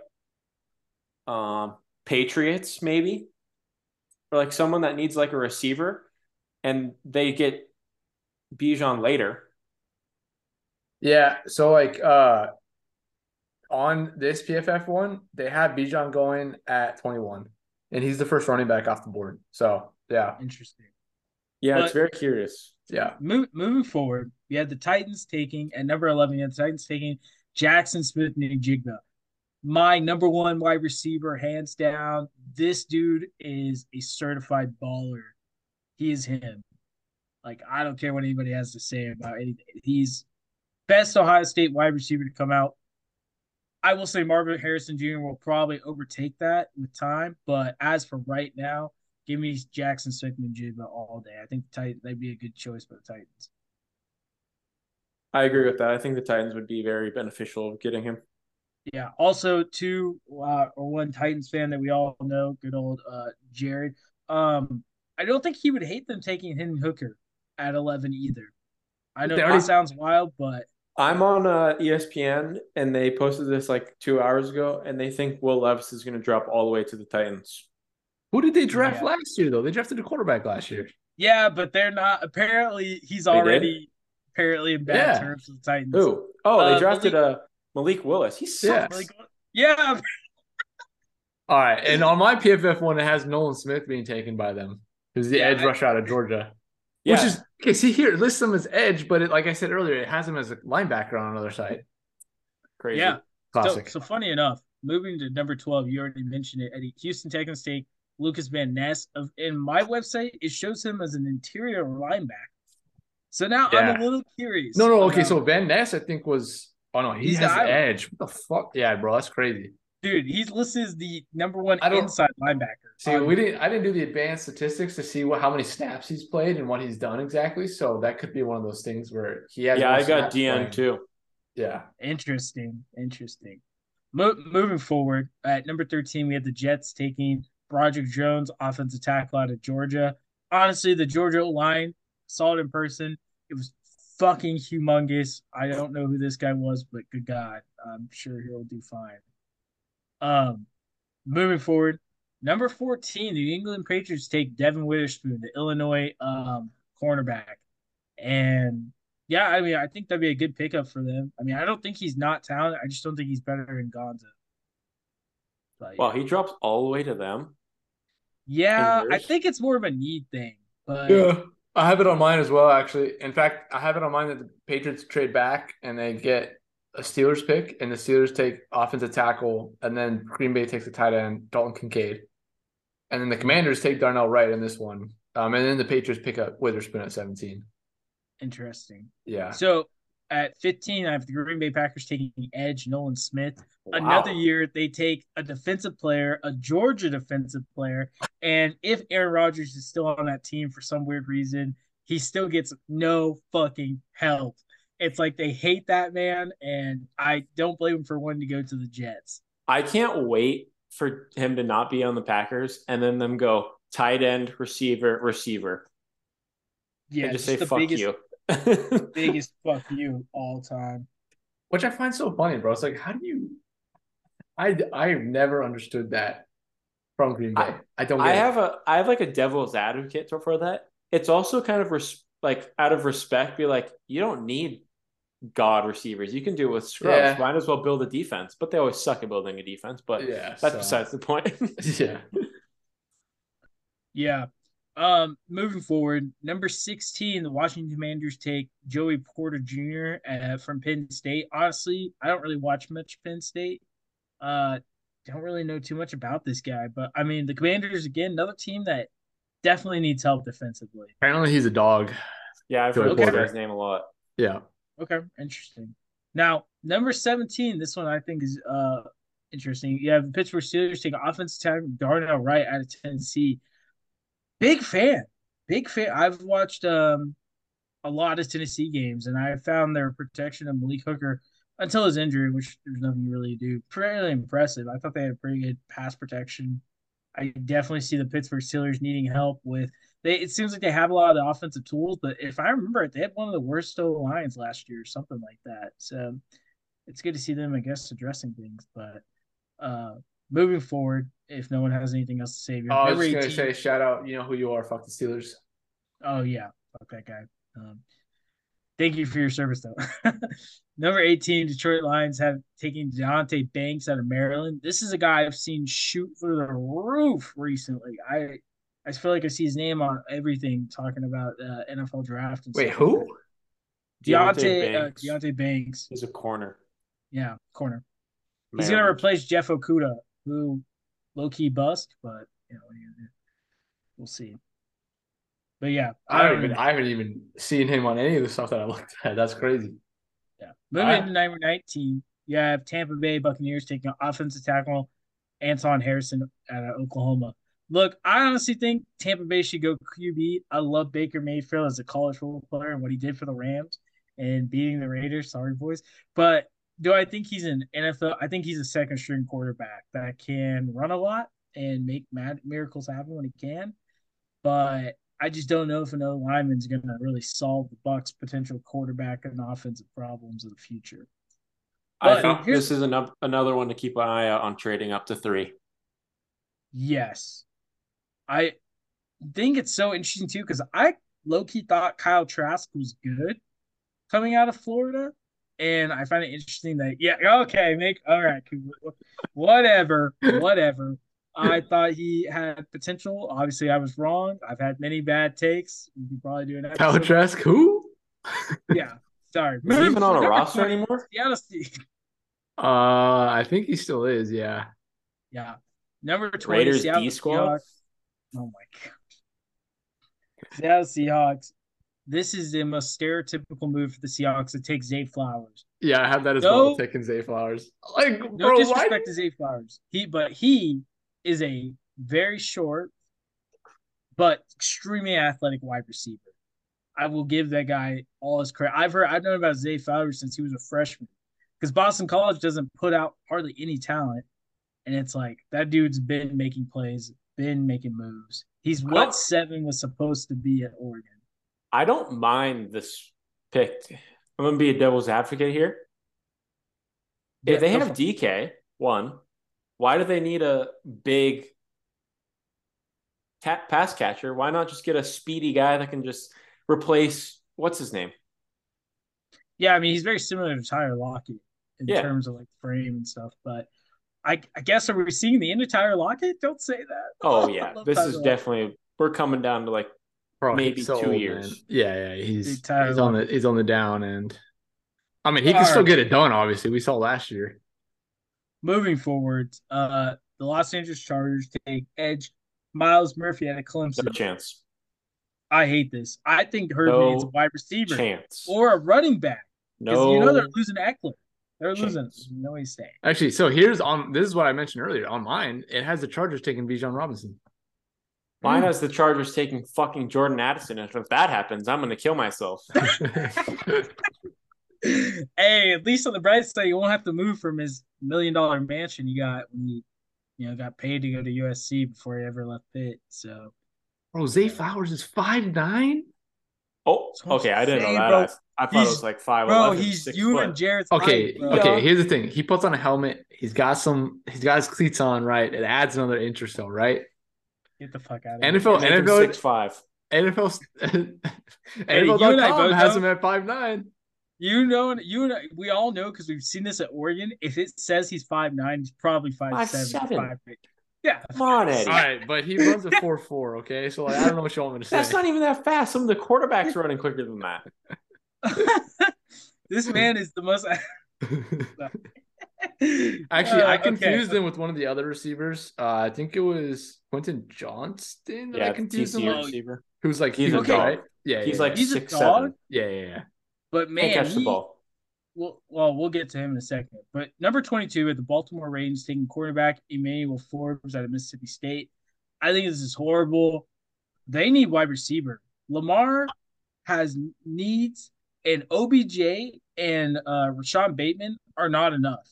um, Patriots, maybe, or like someone that needs like a receiver, and they get Bijan later. Yeah, so like uh on this PFF one, they have Bijan going at 21, and he's the first running back off the board. So yeah, interesting. Yeah, but, it's very curious. Yeah, move, moving forward, we had the Titans taking at number 11. You had the Titans taking Jaxon Smith-Njigba my number one wide receiver, hands down. This dude is a certified baller. He is him. Like, I don't care what anybody has to say about anything. He's best Ohio State wide receiver to come out. I will say Marvin Harrison Jr. will probably overtake that with time, but as for right now, give me Jaxon Smith-Njigba all day. I think the Titans they'd be a good choice for the Titans. I agree with that. I think the Titans would be very beneficial of getting him. Yeah. Also, two uh, or one Titans fan that we all know, good old uh, Jared. Um, I don't think he would hate them taking Hendon Hooker at eleven either. I know already, that sounds wild, but I'm on uh, ESPN and they posted this like two hours ago, and they think Will Levis is going to drop all the way to the Titans. Who did they draft yeah. last year though? They drafted a quarterback last year. Yeah, but they're not. Apparently, he's they already did? apparently in bad yeah. terms with the Titans. Who? Oh, they uh, drafted Malik, a Malik Willis. He sucks. Yeah. yeah. All right. And on my PFF one, it has Nolan Smith being taken by them. Who's the yeah, edge rush out of Georgia. Yeah. Which is okay. See here, it lists him as edge, but it, like I said earlier, it has him as a linebacker on another side. Crazy. Yeah. Classic. So, so funny enough, moving to number 12, you already mentioned it, Eddie. Houston Texans take Lukas Van Ness. Of in my website, it shows him as an interior linebacker. So now yeah. I'm a little curious. No, no, okay. About, so Van Ness, I think, was Oh no, he he's has the edge. What the fuck? Yeah, bro, that's crazy. Dude, he's listed as the number one inside linebacker. See, we um, didn't. I didn't do the advanced statistics to see what how many snaps he's played and what he's done exactly. So that could be one of those things where he has. Yeah, I got DN playing. too. Yeah. Interesting. Interesting. Mo- moving forward, at number thirteen, we had the Jets taking Broderick Jones, offensive tackle out of Georgia. Honestly, the Georgia line saw it in person. It was fucking humongous. I don't know who this guy was, but good God, I'm sure he'll do fine. Um, moving forward, number 14, the New England Patriots take Devon Witherspoon, the Illinois um cornerback. And yeah, I mean, I think that'd be a good pickup for them. I mean, I don't think he's not talented. I just don't think he's better than Gonzo. But, yeah. he drops all the way to them. Yeah, I think it's more of a need thing. But yeah. I have it on mine as well, actually. In fact, I have it on mine that the Patriots trade back and they get a Steelers pick, and the Steelers take offensive tackle, and then Green Bay takes a tight end, Dalton Kincaid. And then the Commanders take Darnell Wright in this one. Um, and then the Patriots pick up Witherspoon at 17. Interesting. Yeah. So at 15, I have the Green Bay Packers taking edge, Nolan Smith. Wow. Another year, they take a defensive player, a Georgia defensive player. And if Aaron Rodgers is still on that team for some weird reason, he still gets no fucking help. It's like they hate that man, and I don't blame him for wanting to go to the Jets. I can't wait for him to not be on the Packers and then them go tight end, receiver, receiver. Yeah, and just, just say fuck biggest, you. biggest fuck you all time. Which I find so funny, bro. It's like, how do you? I I've never understood that from Green Bay. I, I don't. I have a I have like a devil's advocate for that. It's also kind of res- like out of respect, be like, you don't need god receivers. You can do it with scrubs. Yeah. Might as well build a defense. But they always suck at building a defense. But yeah, that's so. besides the point. yeah. Yeah. Um, moving forward, number 16, the Washington Commanders take Joey Porter Jr. Uh, from Penn State. Honestly, I don't really watch much Penn State. Uh, don't really know too much about this guy, but I mean, the Commanders again, another team that definitely needs help defensively. Apparently, he's a dog. Yeah, I've heard his name a lot. Yeah. Okay, interesting. Now, number 17, this one I think is uh interesting. You have the Pittsburgh Steelers take offensive tackle Darnell Wright out of Tennessee. Big fan. Big fan. I've watched um a lot of Tennessee games and I found their protection of Malik Hooker until his injury, which there's nothing you really do. Pretty impressive. I thought they had pretty good pass protection. I definitely see the Pittsburgh Steelers needing help with they it seems like they have a lot of the offensive tools, but if I remember it, they had one of the worst O lines last year, or something like that. So it's good to see them, I guess, addressing things. But uh moving forward, if no one has anything else to say, oh, I was gonna say shout out, you know who you are, fuck the Steelers. Oh yeah, fuck that guy. Um, thank you for your service though. Number 18, Detroit Lions have taken Deonte Banks out of Maryland. This is a guy I've seen shoot through the roof recently. I I feel like I see his name on everything talking about uh, NFL draft. Wait, stuff. who? Deonte Deonte Banks. Uh, Deonte Banks. He's a corner. Yeah, corner. Man. He's gonna replace Jeff Okudah, who low key bust, but you know we'll see. But yeah, I, haven't even I haven't even seen him on any of the stuff that I looked at. That's crazy. Yeah, moving to number nineteen, you have Tampa Bay Buccaneers taking offensive tackle Anton Harrison out of Oklahoma. Look, I honestly think Tampa Bay should go QB. I love Baker Mayfield as a college football player and what he did for the Rams and beating the Raiders. Sorry, boys. But do I think he's an NFL? I think he's a second string quarterback that can run a lot and make mad miracles happen when he can. But I just don't know if another lineman's going to really solve the Bucks' potential quarterback and offensive problems of the future. But I think this is an, another one to keep an eye out on trading up to three. Yes, I think it's so interesting too because I low key thought Kyle Trask was good coming out of Florida, and I find it interesting that yeah, okay, make all right, whatever, whatever. I thought he had potential. Obviously, I was wrong. I've had many bad takes. We can probably do an episode. Kyle Trask, who? yeah, sorry. Is he even on a roster anymore? Yeah, uh, I think he still is. Yeah. Yeah. Number twenty, Raiders Seattle D squad. Oh my god. Seattle Seahawks. This is the most stereotypical move for the Seahawks to take Zay Flowers. Yeah, I have that as no, well. Taking Zay Flowers. Like, no bro, disrespect why? to Zay Flowers. He, but he is a very short, but extremely athletic wide receiver. I will give that guy all his credit. I've heard, I've known about Zay Flowers since he was a freshman, because Boston College doesn't put out hardly any talent, and it's like that dude's been making plays been making moves. He's what seven was supposed to be at Oregon. I don't mind this pick. I'm gonna be a devil's advocate here. If they have DK one, why do they need a big cat pass catcher? Why not just get a speedy guy that can just replace what's his name? Yeah, I mean he's very similar to Tyler Lockett in yeah. terms of like frame and stuff, but I, I guess are we seeing the entire Lockett? Don't say that. Oh yeah, this is definitely we're coming down to like Bro, maybe so two old, years. Man. Yeah, yeah, he's he's on the he's on the down end. I mean, he can still get it done. Obviously, we saw last year. Moving forward, uh, the Los Angeles Chargers take edge Myles Murphy at a Clemson. No chance. I hate this. I think Herbie no needs a wide receiver chance. or a running back. No, you know they're losing Ekeler. They're chance. losing. No, he's staying. Actually, so here's on. This is what I mentioned earlier. On mine, it has the Chargers taking Bijan Robinson. Mine has the Chargers taking fucking Jordan Addison. And if that happens, I'm gonna kill myself. hey, at least on the bright side, you won't have to move from his million dollar mansion you got when you, you know, got paid to go to USC before he ever left Pitt. So, bro, Zay Flowers is five nine. Oh, okay. I didn't know that. Bro, I, I, thought it was like five. Bro, 11, he's you foot. and Jared's. Okay, height, okay. Here's the thing. He puts on a helmet. He's got some. He's got his cleats on. Right. It adds another inch or so. Right. Get the fuck out of NFL, here. NFL, six five. NFL, NFL.com has him at five nine. You know, you and we all know because we've seen this at Oregon. If it says he's five nine, he's probably five, five seven, seven. Five, yeah, come on, Eddie. All right, but he runs a four four. Okay, so like, I don't know what you want me to say. That's not even that fast. Some of the quarterbacks running quicker than that. this man is the most. Actually, uh, I confused okay. him with one of the other receivers. Uh, I think it was Quentin Johnston that yeah, I confused him with. Receiver. Who's like he's, a okay. dog. Yeah, he's yeah, like he's six seven. Yeah, yeah, yeah. But man, catch he, the ball. Well, well, we'll get to him in a second. But number twenty-two at the Baltimore Ravens taking quarterback Emmanuel Forbes out of Mississippi State. I think this is horrible. They need wide receiver. Lamar has needs, and OBJ and uh, Rashod Bateman are not enough.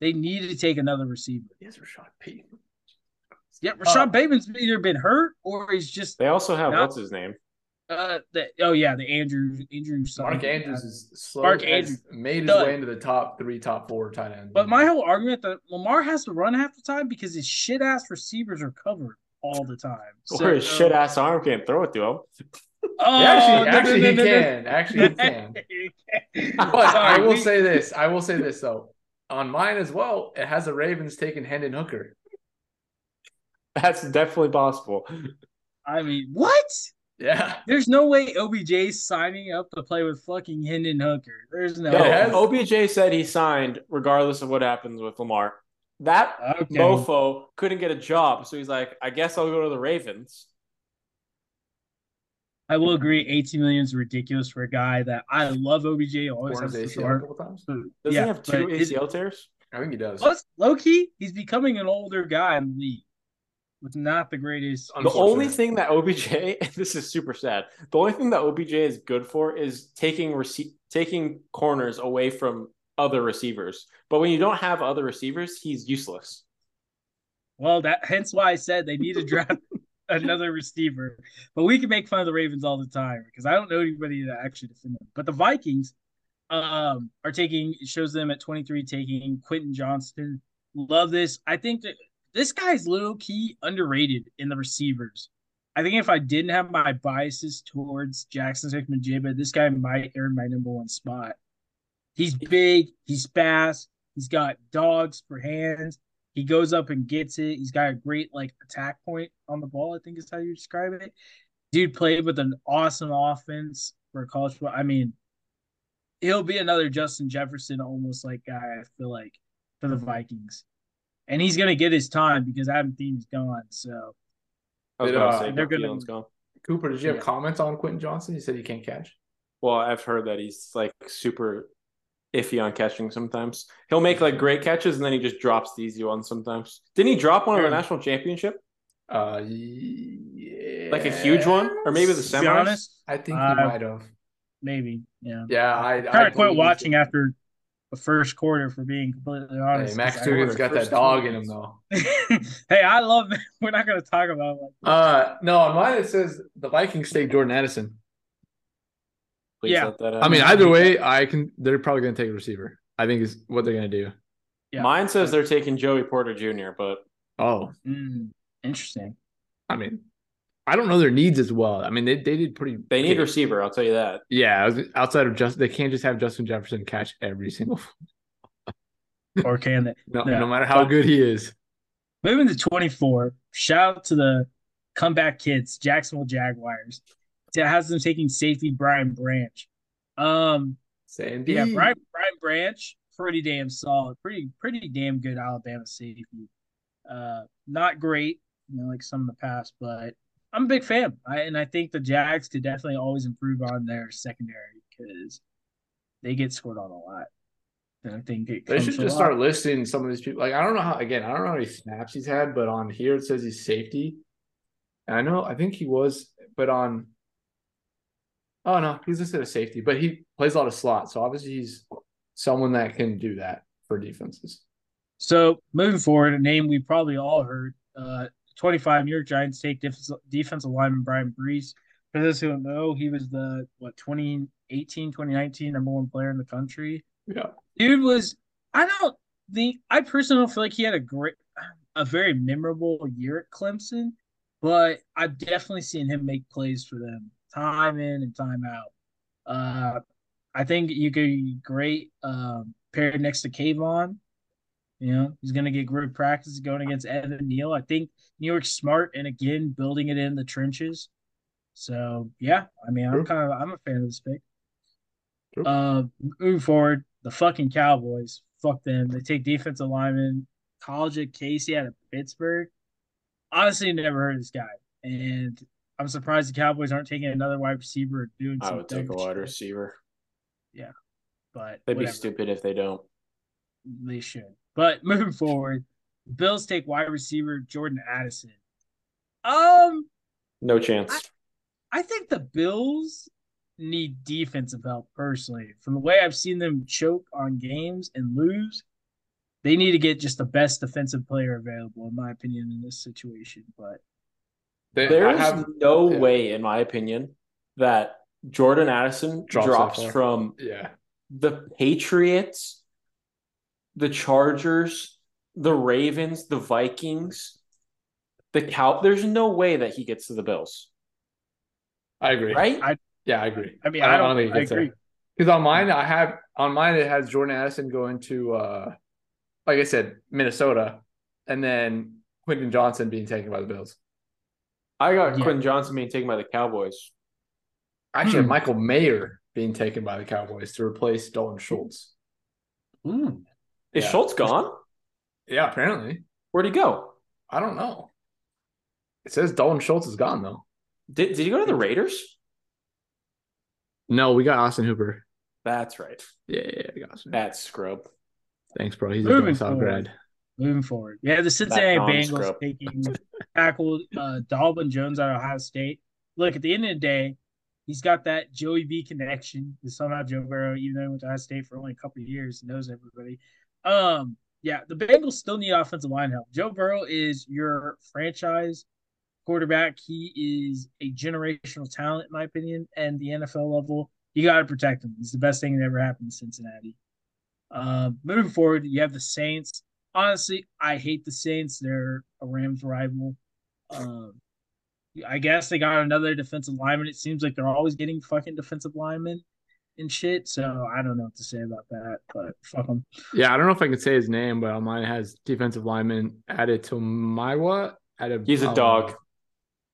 They need to take another receiver. Yes, Rashod Bateman. Yeah, Rashod uh, Bateman's either been hurt or he's just. They also have not, what's his name? Uh, the, oh yeah, the Andrew Andrew. Mark Andrews is slow. Mark Andrews made his way into the top three, top four tight ends. But my whole argument that Lamar has to run half the time because his shit ass receivers are covered all the time. So, or his shit ass arm can't throw it to him. Oh, actually, actually he can. Actually, he can. but Sorry, I will we... say this. I will say this though on mine as well, it has the Ravens taking Hendon Hooker. That's definitely possible. I mean, what? Yeah. There's no way OBJ's signing up to play with fucking Hendon Hooker. There's no. no OBJ said he signed regardless of what happens with Lamar. That okay. mofo couldn't get a job, so he's like, I guess I'll go to the Ravens. I will agree, 18 million is ridiculous for a guy that I love. OBJ always has to start. A couple times. Does yeah, he have two ACL tears? I think he does. Plus, low key, he's becoming an older guy in the league with not the greatest. The only thing that OBJ, and this is super sad, the only thing that OBJ is good for is taking rece- taking corners away from other receivers. But when you don't have other receivers, he's useless. Well, that hence why I said they need to draft another receiver. But we can make fun of the Ravens all the time because I don't know anybody that actually defend them. But the Vikings um, are taking it shows them at 23 taking Quentin Johnston. Love this. I think that this guy's low key underrated in the receivers. I think if I didn't have my biases towards Jaxon Smith-Njigba, this guy might earn my number one spot. He's big, he's fast, he's got dogs for hands, he goes up and gets it. He's got a great like attack point on the ball. I think is how you describe it. Dude played with an awesome offense for college football. I mean, he'll be another Justin Jefferson almost like guy. I feel like for the mm-hmm. Vikings, and he's gonna get his time because Adam Thielen's gone. So I was did, uh, say they're gonna. Gone. Cooper, did you have yeah. comments on Quentin Johnston? You said he can't catch. Well, I've heard that he's like super iffy on catching sometimes. He'll make like great catches and then he just drops the easy ones sometimes. Didn't he drop one of the national championship? Uh, yeah. Like a huge one, or maybe the semis. I think he uh, might have. Maybe, yeah. Yeah, I, kind of quit watching after the first quarter for being completely honest. Hey, Max Duggan's got that dog in him though. hey, I love. It. We're not going to talk about. Like, uh, no, on mine it says the Vikings take Jordan Addison. Please yeah. I mean, either way, I can. They're probably going to take a receiver. I think is what they're going to do. Yeah. Mine says they're taking Joey Porter Jr., but oh, mm, interesting. I mean, I don't know their needs as well. I mean, they, they did pretty. They need good. receiver. I'll tell you that. Yeah, outside of just they can't just have Justin Jefferson catch every single. or can they? no, no matter how good he is. Moving to twenty four. Shout out to the comeback kids, Jacksonville Jaguars That has them taking safety Brian Branch. Um, Sandy. Yeah, Brian, Brian Branch, pretty damn solid, pretty pretty damn good Alabama safety. Uh, not great, you know, like some of the past, but I'm a big fan. I, and I think the Jags could definitely always improve on their secondary because they get scored on a lot. And I think they should just start listing some of these people. Like I don't know how again, I don't know how many snaps he's had, but on here it says he's safety. And I know I think he was, but on oh no, he's listed as safety, but he plays a lot of slots. So obviously he's someone that can do that for defenses. So moving forward, a name we probably all heard, uh, 25 New York Giants take defensive, defensive lineman Bryan Bresee. For those who don't know, he was the what 2018, 2019 number one player in the country. Yeah, dude was. I don't think I personally don't feel like he had a great, a very memorable year at Clemson, but I've definitely seen him make plays for them time in and time out. Uh, I think you could be great um, paired next to Kayvon. You know, he's going to get great practice going against Evan Neal. I think New York's smart and again building it in the trenches. So yeah, I mean, I'm kind of I'm a fan of this pick. True. Uh, moving forward, the fucking Cowboys, fuck them. They take defensive lineman, Calijah Kancey out of Pittsburgh. Honestly, never heard of this guy, and I'm surprised the Cowboys aren't taking another wide receiver. Doing I would take a wide shit. receiver. Yeah, but they'd whatever. be stupid if they don't. They should. But moving forward, Bills take wide receiver Jordan Addison. Um, no chance. I, I think the Bills need defensive help personally. From the way I've seen them choke on games and lose, they need to get just the best defensive player available, in my opinion, in this situation. But they, there's have, no yeah. way, in my opinion, that Jordan Addison drops, drops from yeah. the Patriots the Chargers, the Ravens, the Vikings, the Cow. There's no way that he gets to the Bills. I agree. Right? I, yeah, I agree. I mean, I, don't, I don't think he gets there. Because on mine, I have on mine it has Jordan Addison going to, uh like I said, Minnesota, and then Quentin Johnston being taken by the Bills. I got yeah. Quentin Johnston being taken by the Cowboys. Actually, hmm. Michael Mayer being taken by the Cowboys to replace Dalton Schultz. Hmm. Is yeah. Schultz gone? Yeah, apparently. Where'd he go? I don't know. It says Dalton Schultz is gone though. Did did he go to the Raiders? No, we got Austin Hooper. That's right. Yeah, yeah, yeah That's scrub. Thanks, bro. He's Moving a grad. Moving forward. Yeah, the Cincinnati Bengals taking tackle uh Dawand Jones out of Ohio State. Look, at the end of the day, he's got that Joey B connection. Somehow Joe Burrow, even though he went to Ohio State for only a couple of years, knows everybody. Um, yeah, the Bengals still need offensive line help. Joe Burrow is your franchise quarterback. He is a generational talent, in my opinion, and the NFL level. You got to protect him. He's the best thing that ever happened to Cincinnati. Um, moving forward, you have the Saints. Honestly, I hate the Saints. They're a Rams rival. Um, I guess they got another defensive lineman. It seems like they're always getting fucking defensive linemen and shit. So I don't know what to say about that, but fuck them. Yeah, I don't know if I can say his name, but mine has defensive lineman added to my what? At a he's a uh, dog.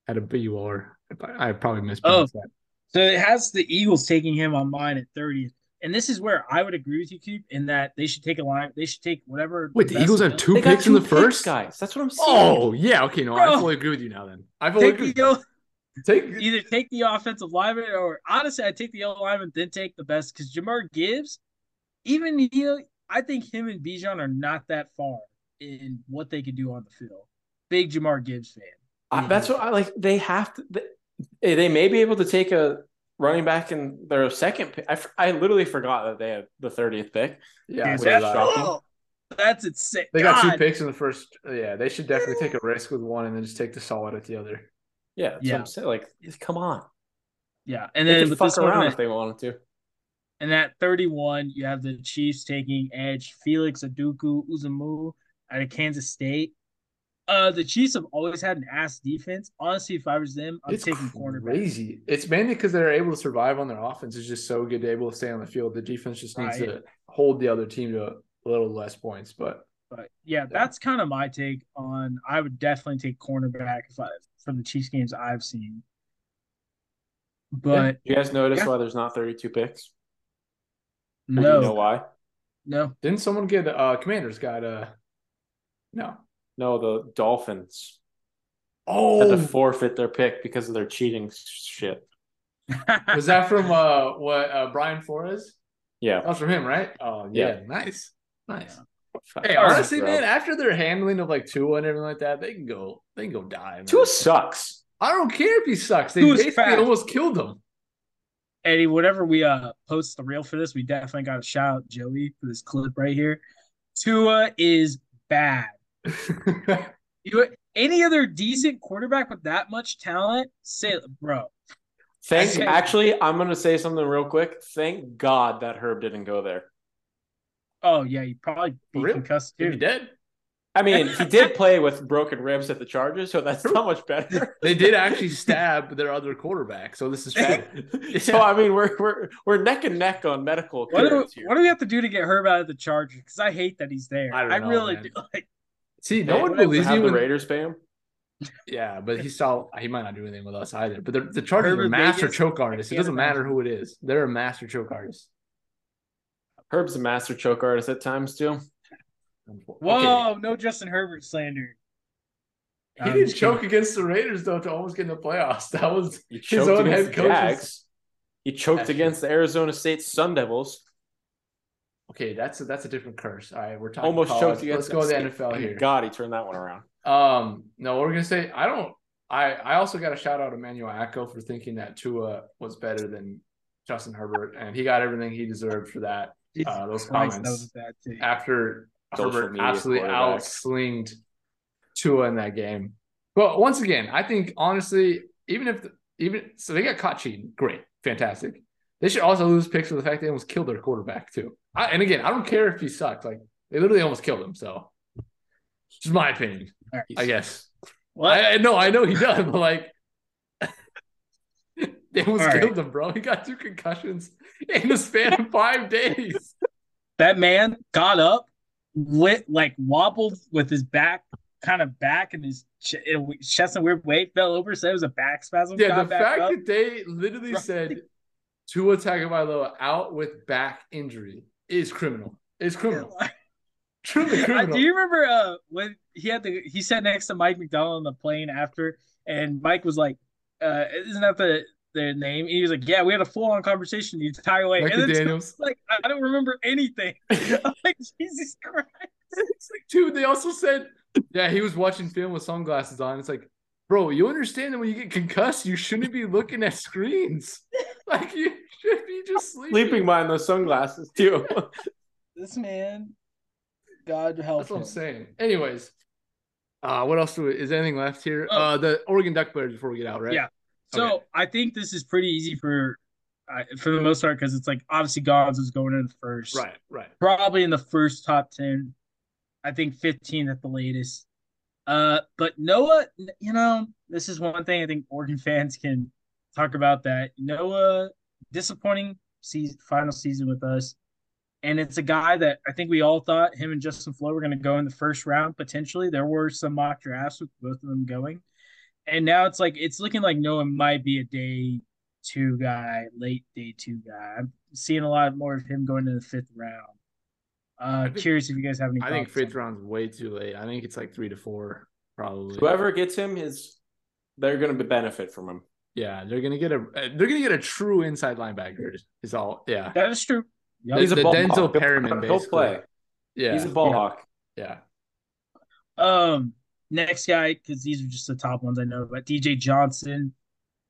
At a BUR. I probably mispronounced oh, that. So it has the Eagles taking him on mine at 30th. And this is where I would agree with you, Coop, in that they should take a line. They should take whatever. Wait, the Eagles have two picks in the first, guys. That's what I'm saying. Oh yeah, okay, no, Bro, I fully agree with you now. Then I fully agree. The, Take either take the offensive lineman or honestly, I take the O lineman, then take the best because Jahmyr Gibbs, even he, I think him and Bijan are not that far in what they can do on the field. Big Jahmyr Gibbs fan. Uh, that's what I like. They have to. They, they may be able to take a running back in their second pick. I, I literally forgot that they had the thirtieth pick. Yeah, that's, oh, that's insane. They got God. two picks in the first. Yeah, they should definitely take a risk with one and then just take the solid at the other. Yeah, yeah. Like, come on. Yeah, and then with fuck around if they wanted to. And at 31, you have the Chiefs taking edge Felix Anudike-Uzomah out of Kansas State. Uh, the Chiefs have always had an ass defense. Honestly, if I was them, I'm it's taking cornerback. Crazy. It's mainly because they're able to survive on their offense. It's just so good, to able to stay on the field. The defense just needs right. to hold the other team to a little less points. But but yeah, yeah. that's kind of my take on. I would definitely take cornerback if I from the Chiefs games I've seen. But yeah. you guys notice yeah. why there's not 32 picks? No. You know why? No. Didn't someone get uh Commanders got uh no. No, the Dolphins Oh had to forfeit their pick because of their cheating shit. was that from uh what uh Brian Flores? Yeah. That was from him, right? Oh yeah, Yeah. nice. Nice. Fuck. Hey, honestly, bro. man, after their handling of like Tua and everything like that, they can go they can go die. Man. Tua sucks. I don't care if he sucks. They Tua's basically fat. almost killed him. Eddie, whatever we uh post the reel for this, we definitely got to shout out Joey for this clip right here. Tua is bad. You any other decent quarterback with that much talent? Say, bro. Thank actually, I'm gonna say something real quick. Thank God that Herb didn't go there. Oh yeah, he probably be For real? concussed He too. dead. I mean, he did play with broken ribs at the Chargers, so that's not much better. They did actually stab their other quarterback, so this is better. so I mean, we're we're we're neck and neck on medical What do, clearance here. what do we have to do to get Herb out of the Chargers? Because I hate that he's there. I I, don't know, really man. do. Like, See, Hey, no one whatever, believes have you the Raiders pay him. Yeah, but he saw he might not do anything with us either. But the, the Chargers Herbert are master Vegas, choke artists. It can't doesn't matter who it is. They're a master choke artist. Herb's a master choke artist at times too. whoa, no Justin Herbert slander. He I'm didn't choke against the Raiders though to almost get in the playoffs. That was He His choked own against head the coaches. Jags. He choked That's against the Arizona State Sun Devils. okay. That's a, that's a different curse. All right, we're talking Almost college. choked against. Let's go to the NFL here. God, he turned that one around. Um, no, we're gonna say I don't. I I also got a shout out to Emmanuel Acho for thinking that Tua was better than Justin Herbert, and he got everything he deserved for that. Jesus uh, those Christ, comments. that was a bad take. after Social Herbert absolutely quarterbacks. outslinged Tua in that game. But once again, I think honestly, even if the, even so, they got caught cheating. Great, fantastic. They should also lose picks for the fact they almost killed their quarterback too. I, and again, I don't care if he sucked. Like they literally almost killed him. So, just my opinion, All right. I guess. What? I, I know, I know he does, but like. They almost All right. killed him, bro. He got two concussions in the span of five days. that man got up, lit like wobbled with his back, kind of back, and his ch- chest in a weird way, fell over, said it was a back spasm. Yeah, the back fact up. that they literally Right. said Tua Tagovailoa out with back injury is criminal. It's criminal. Truly Uh, criminal. do you remember uh when he had the he sat next to Mike McDaniel on the plane after, and Mike was like, uh, "Isn't that the their name?" And he was like, "Yeah, we had a full on conversation the entire way." Like and then Daniels. like, I don't remember anything. I'm like, Jesus Christ. It's like, dude, they also said, yeah, he was watching film with sunglasses on. It's like, bro, you understand that when you get concussed, you shouldn't be looking at screens. Like you should be just sleeping. Sleeping behind those sunglasses too. This man, God help That's what I'm saying. Anyways, uh, what else do we, is there anything left here? Oh. Uh, the Oregon Duck players before we get out, right? Yeah. So Okay. I think this is pretty easy for, uh, for the most part, because it's like obviously Gods is going in first, Right, right. probably in the first top ten. I think 15 at the latest. Uh, but Noah, you know, this is one thing I think Oregon fans can talk about that Noah disappointing season, final season with us, and it's a guy that I think we all thought him and Justin Flowe were going to go in the first round potentially. There were some mock drafts with both of them going, and now it's like it's looking like Noah might be a day two guy, late day two guy. I'm seeing a lot more of him going to the fifth round. Uh, think- curious if you guys have any. I think fifth round's way too late. I think it's like three to four, probably. Whoever gets him is they're going to benefit from him. Yeah, they're gonna get a they're gonna get a true inside linebacker. Is all. Yeah, that. That is true. Yep. He's a the ball Denzel hawk. He'll- Perriman, He'll play. yeah, He's a ball Yeah. hawk. yeah. Um, next guy because these are just the top ones I know. But DJ Johnson,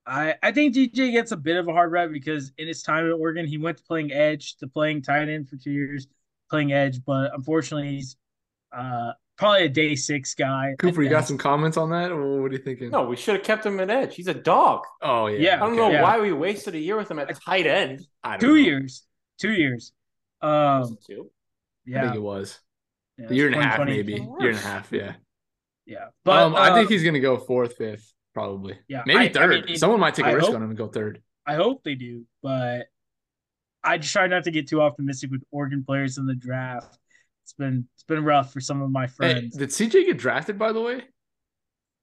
I I think DJ gets a bit of a hard rep because in his time at Oregon, he went to playing edge to playing tight end for two years, playing edge. But unfortunately, he's uh probably a day six guy. Cooper, you got some comments on that, or what are you thinking? No, we should have kept him at edge. He's a dog. Oh yeah, Yeah, I don't okay. know Yeah. why we wasted a year with him at tight end. I don't two know. years, two years. Was Um, it two? I yeah, think it was yeah, a year and a half, 2020. maybe year and a half. Yeah, Yeah, but um, I think uh, he's gonna go fourth, fifth, probably. Yeah, maybe I- I third. mean, Someone might take a I risk hope- on him and go third. I hope they do, but I just try not to get too optimistic with Oregon players in the draft. It's been it's been rough for some of my Hey, friends. did CJ get drafted? By the way,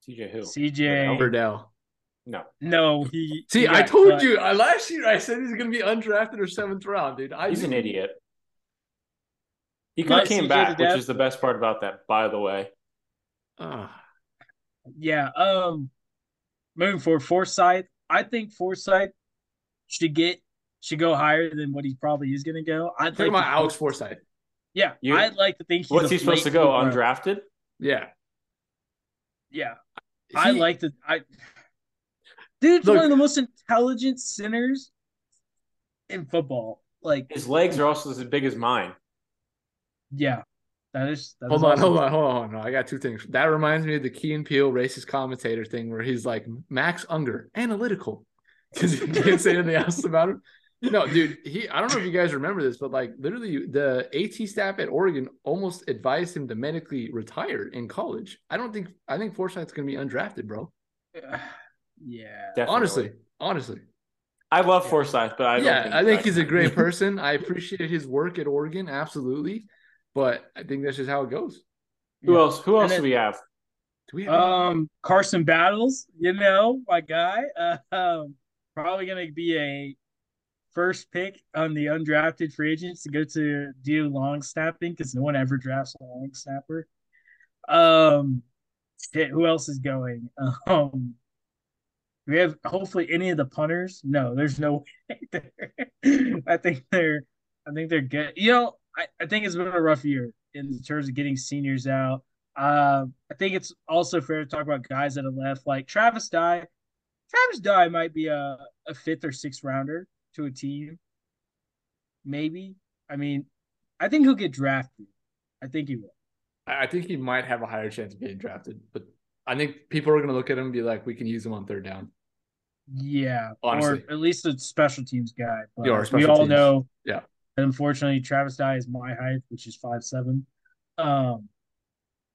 CJ who? CJ, Verdell. No. no, he. See, he I got told cut. you I, last year. I said he's gonna be undrafted or seventh round, dude. I He's an idiot. He could have came CJ back, which is the best part about that, by the way. Uh. Yeah. Um. Moving forward, Forsythe. I think Forsythe should get should go higher than what he probably is going to go. I think about Alex Forsythe. Yeah, you, I'd like to think. He's what's he supposed to go undrafted? Yeah. Yeah, he, I like to. I dude's look, one of the most intelligent centers in football. Like his legs are also as big as mine. Yeah, that is. That hold is on, awesome. hold on, hold on. No, I got two things. That reminds me of the Key and Peele racist commentator thing, where he's like Max Unger, analytical, because he can't say anything else about him. No, dude, he. I don't know if you guys remember this, but like literally, the AT staff at Oregon almost advised him to medically retire in college. I don't think. I think Forsythe's going to be undrafted, bro. Yeah, Definitely. honestly, honestly. I love yeah. Forsythe, but I yeah, think I think he's a great person. I appreciate his work at Oregon, absolutely. But I think that's just how it goes. Who yeah. else? Who else then, do we have? Do we have um Carson Battles? You know, my guy. Uh, um, probably gonna be a first pick on the undrafted free agents to go to do long snapping because no one ever drafts a long snapper. Um, who else is going? Um, we have hopefully any of the punters. No, there's no way there. I think they're, I think they're good. You know, I, I think it's been a rough year in terms of getting seniors out. Uh, I think it's also fair to talk about guys that have left, like Travis Dye. Travis Dye might be a, a fifth or sixth rounder to a team. Maybe. I mean, I think he'll get drafted. I think he will. I think he might have a higher chance of getting drafted, but I think people are going to look at him and be like, we can use him on third down. Yeah, Honestly. or at least a special teams guy. But yeah, we all teams. know, yeah. Unfortunately, Travis Dye is my height, which is five seven. Um,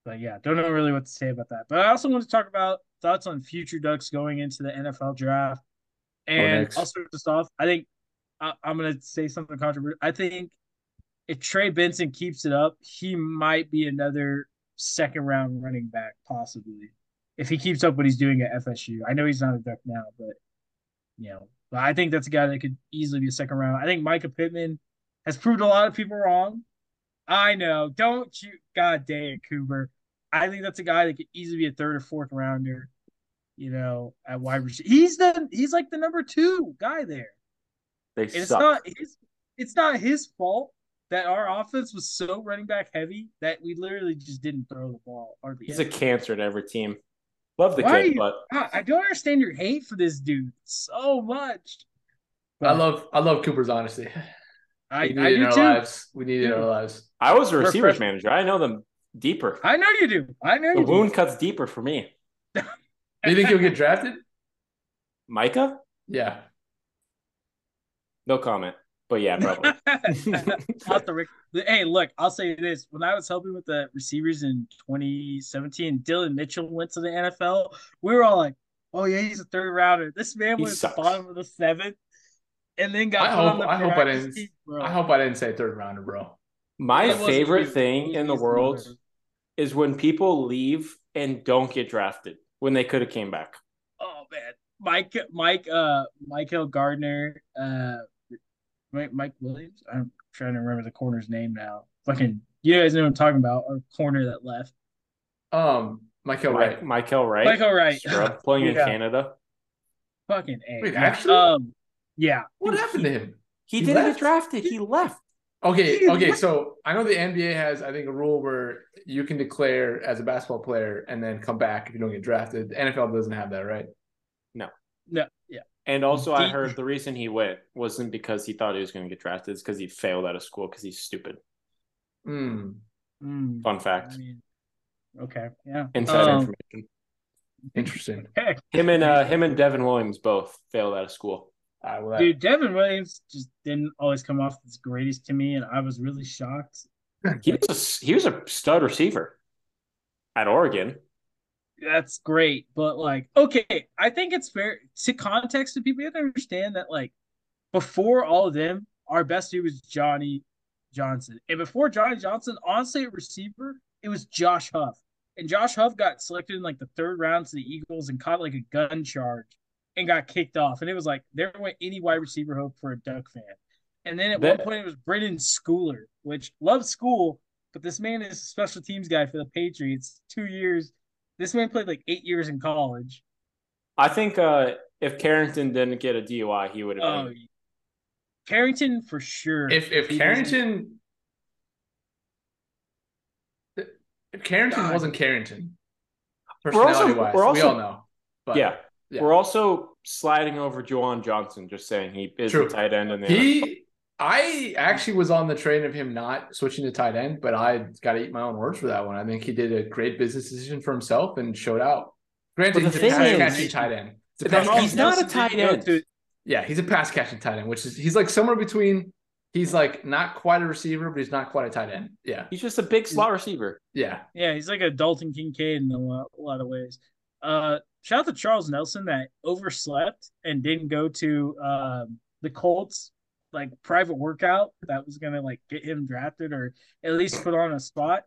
but yeah, don't know really what to say about that. But I also want to talk about thoughts on future Ducks going into the NFL draft. And I'll start this off. I think I, am going to say something controversial. I think if Trey Benson keeps it up, he might be another second round running back, possibly. If he keeps up what he's doing at FSU. I know he's not a Duck now, but you know, but I think that's a guy that could easily be a second round. I think Mycah Pittman has proved a lot of people wrong. I know. Don't you god dang it, Cooper. I think that's a guy that could easily be a third or fourth rounder you know, at wide receiver. He's the he's like the number two guy there. They suck. it's not his it's not his fault that our offense was so running back heavy that we literally just didn't throw the ball. Hardly he's ever. a cancer to every team. Love the Why kid, you, but I don't understand your hate for this dude so much. But, I love I love Cooper's honesty. I, we need I it in our too. lives. We need it in our lives. I was a receivers manager. I know them deeper. I know you do. I know the you wound do. cuts deeper for me. Do you think he'll get drafted? Micah? Yeah. No comment. But yeah, probably. hey, look, I'll say this. When I was helping with the receivers in 2017, Dillon Mitchell went to the NFL. We were all like, oh, yeah, he's a third rounder. This man he was sucks. bottom of the seventh and then got I hope, I hope I didn't team, I hope I didn't say third rounder, bro. My favorite thing in the world is when people leave and don't get drafted when they could have came back. Oh man, Mike, Mike, uh, Michael Gardner, uh, Mike, Mike Williams. I'm trying to remember the corner's name now. Fucking, you guys know what I'm talking about. Our corner that left. Um, Michael Wright. Michael Wright. Michael Wright. Scrub, playing yeah. in Canada. Fucking a. Wait, actually? Um, yeah. What happened to him? He, he didn't left? get drafted. He left. Okay, okay. So I know the NBA has, I think, a rule where you can declare as a basketball player and then come back if you don't get drafted. The NFL doesn't have that, right? No. No. Yeah. And also, I heard the reason he went wasn't because he thought he was going to get drafted; it's because he failed out of school because he's stupid. Mm. Fun fact. I mean, okay. Yeah. Inside um, information. Interesting. him and uh, him and Devin Williams both failed out of school. Uh, well, Dude, Devin Williams just didn't always come off as greatest to me, and I was really shocked. He was a, he was a stud receiver at Oregon. That's great, but like, okay, I think it's fair to context to people. You have to understand that, like, before all of them, our best dude was Johnny Johnson, and before Johnny Johnson, honestly, a receiver, it was Josh Huff, and Josh Huff got selected in like the third round to the Eagles and caught like a gun charge and got kicked off. And it was like there went any wide receiver hope for a Duck fan. And then at that, one point it was Brenden Schooler, which loves school, but this man is a special teams guy for the Patriots. Two years. This man played like eight years in college. I think uh, if Carrington didn't get a DUI, he would have. Oh, Carrington for sure. If if he Carrington, if Carrington God. wasn't Carrington, personality we're also, wise, we're also, we all know. But, yeah. yeah. we're also sliding over Juwan Johnson. Just saying he is True. a tight end, and he. I actually was on the train of him not switching to tight end, but I got to eat my own words for that one. I think he did a great business decision for himself and showed out. Granted, he's a pass catching tight end. He's not a tight end. Yeah, he's a pass catching tight end, which is he's like somewhere between. He's like not quite a receiver, but he's not quite a tight end. Yeah, he's just a big slot receiver. Yeah, yeah, he's like a Dalton Kincaid in a lot, a lot of ways. Uh, shout out to Charles Nelson that overslept and didn't go to um, the Colts like private workout that was gonna like get him drafted or at least put on a spot.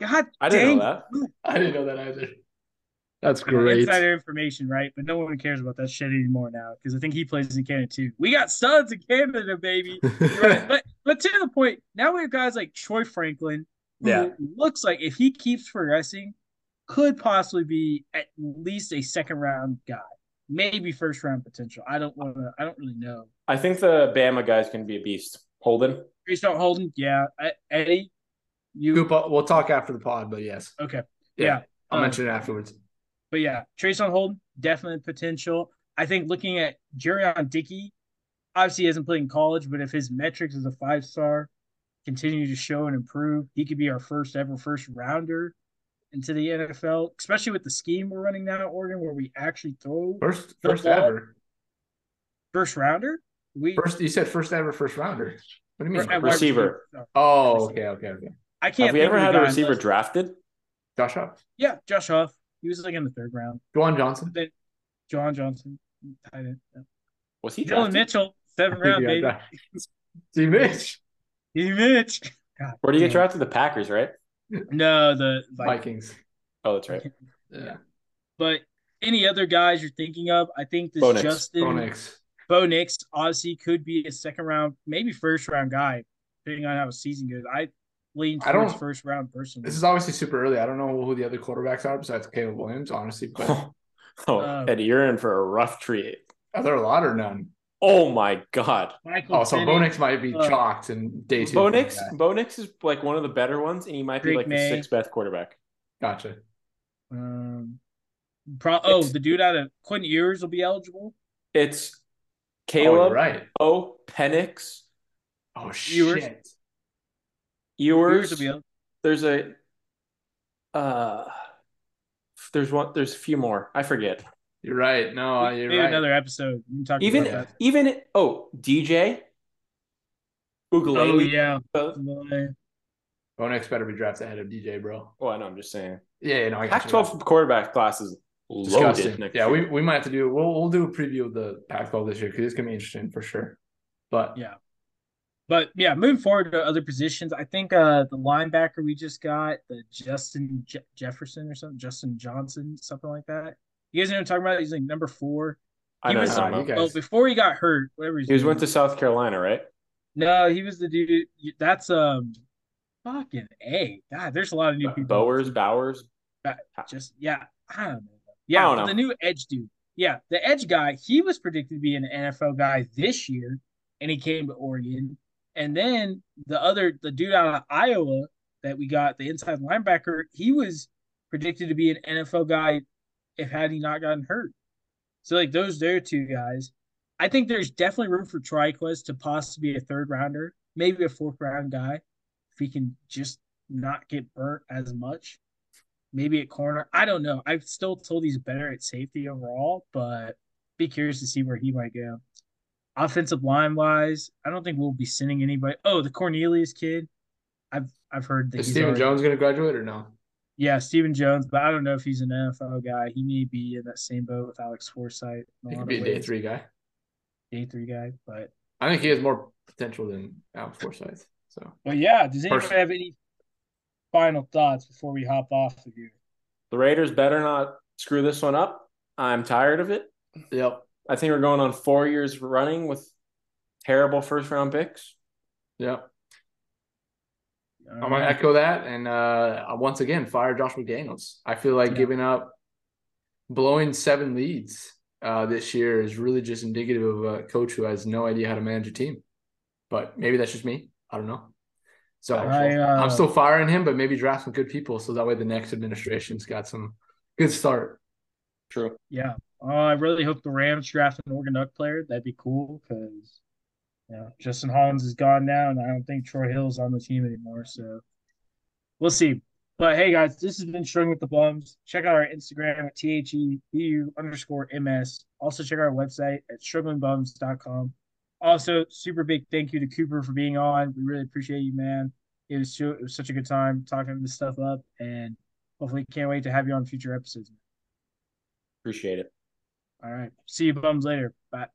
God, I didn't know that. I didn't know that either. That's great. Insider information, right? But no one cares about that shit anymore now because I think he plays in Canada too. We got studs in Canada, baby. right. But but to the point, now we have guys like Troy Franklin, yeah, looks like if he keeps progressing, could possibly be at least a second round guy, maybe first round potential. I don't want to. I don't really know. I think the Bama guy's going to be a beast. Holden. Restart Holden. Yeah. Eddie. You. We'll talk after the pod, but yes. Okay. Yeah. yeah. I'll um, mention it afterwards. But yeah, Traeshon Holden, definitely potential. I think looking at Jurrion Dickey, obviously he hasn't played in college, but if his metrics as a five star continue to show and improve, he could be our first ever first rounder into the NFL, especially with the scheme we're running now at Oregon, where we actually throw first first ever first rounder. We first you said first ever first rounder. What do you mean receiver? Oh, okay, okay, okay. I can't. Have we ever had a receiver drafted? Josh Huff. Yeah, Josh Huff. He was like in the third round. Juwan Johnson. Then Juwan Johnson. Tight end. Yeah. Was he? Dillon Mitchell, seventh round, baby. D Mitch. D Mitch. God, Where do you get drafted? The Packers, right? No, the Vikings. Vikings. Oh, that's right. yeah. But any other guys you're thinking of? I think this Bo Justin Bo Nix. Bo Nix obviously could be a second round, maybe first round guy, depending on how his season goes. I lean towards I don't, first round person. This is obviously super early. I don't know who the other quarterbacks are besides Caleb Williams, honestly. But oh, uh, Eddie, you're in for a rough treat. Are there a lot or none? Oh my god! Michael oh, so Bo Nix might be uh, chalked in day two. Bo Nix, Bo Nix is like one of the better ones, and he might be like May. the sixth best quarterback. Gotcha. Um, pro- oh, the dude out of Quinn Ewers will be eligible. It's Caleb. Oh, right. Oh, Penix. Oh shit. Ewers. There's a uh there's one there's a few more. I forget. You're right. No, you're right. Another episode. even even it, oh DJ. Uiagalelei. Oh yeah. Bo Nix better be drafted ahead of DJ, bro. Oh, I know. I'm just saying. Yeah, you know, I Pac-12 quarterback classes loaded. yeah, we, we might have to do. We'll we'll do a preview of the Pac-12 this year because it's gonna be interesting for sure. But yeah, but yeah, moving forward to other positions, I think uh the linebacker we just got, the Justin Je- Jefferson or something, Justin Johnson, something like that. You guys know what I'm talking about? He's like number four. He I know. Was, know. Well, before he got hurt, whatever he was went to South Carolina, right? No, he was the dude. That's um, fucking a. God, there's a lot of new people. Bowers, Bowers. Just yeah, I don't know. Yeah, don't know. the new edge dude. Yeah, the edge guy. He was predicted to be an NFL guy this year, and he came to Oregon. And then the other, the dude out of Iowa that we got, the inside linebacker, he was predicted to be an NFL guy if had he not gotten hurt. So like those there two guys, I think there's definitely room for Trikweze to possibly be a third rounder, maybe a fourth round guy, if he can just not get burnt as much. Maybe at corner. I don't know. I've still told he's better at safety overall, but be curious to see where he might go offensive line wise, I don't think we'll be sending anybody. Oh, the Cornelius kid. I've I've heard that. Is Steven already, Jones going to graduate or no? Yeah, Steven Jones, but I don't know if he's an NFL guy. He may be in that same boat with Alex Forsyth. He could be a day three guy. Day three guy, but I think he has more potential than Alex Forsyth. So, but yeah. Does anyone have any final thoughts before we hop off of here? The Raiders better not screw this one up. I'm tired of it. Yep. I think we're going on four years running with terrible first round picks. Yeah. I'm gonna echo that, and uh, once again, fire Josh McDaniels. I feel like yeah. giving up, blowing seven leads uh, this year is really just indicative of a coach who has no idea how to manage a team. But maybe that's just me. I don't know. So I, uh, I'm still firing him, but maybe draft some good people so that way the next administration's got some good start. True. Yeah. Uh, I really hope the Rams draft an Oregon Duck player. That'd be cool because you know, Justin Hollins is gone now, and I don't think Troy Hill's on the team anymore. So we'll see. But hey, guys, this has been Struggling with the Bums. Check out our Instagram at THEBU underscore MS. Also, check out our website at strugglingbums.com. Also, super big thank you to Cooper for being on. We really appreciate you, man. It was, it was such a good time talking this stuff up, and hopefully, can't wait to have you on future episodes. Appreciate it. All right. See you bums later. Bye.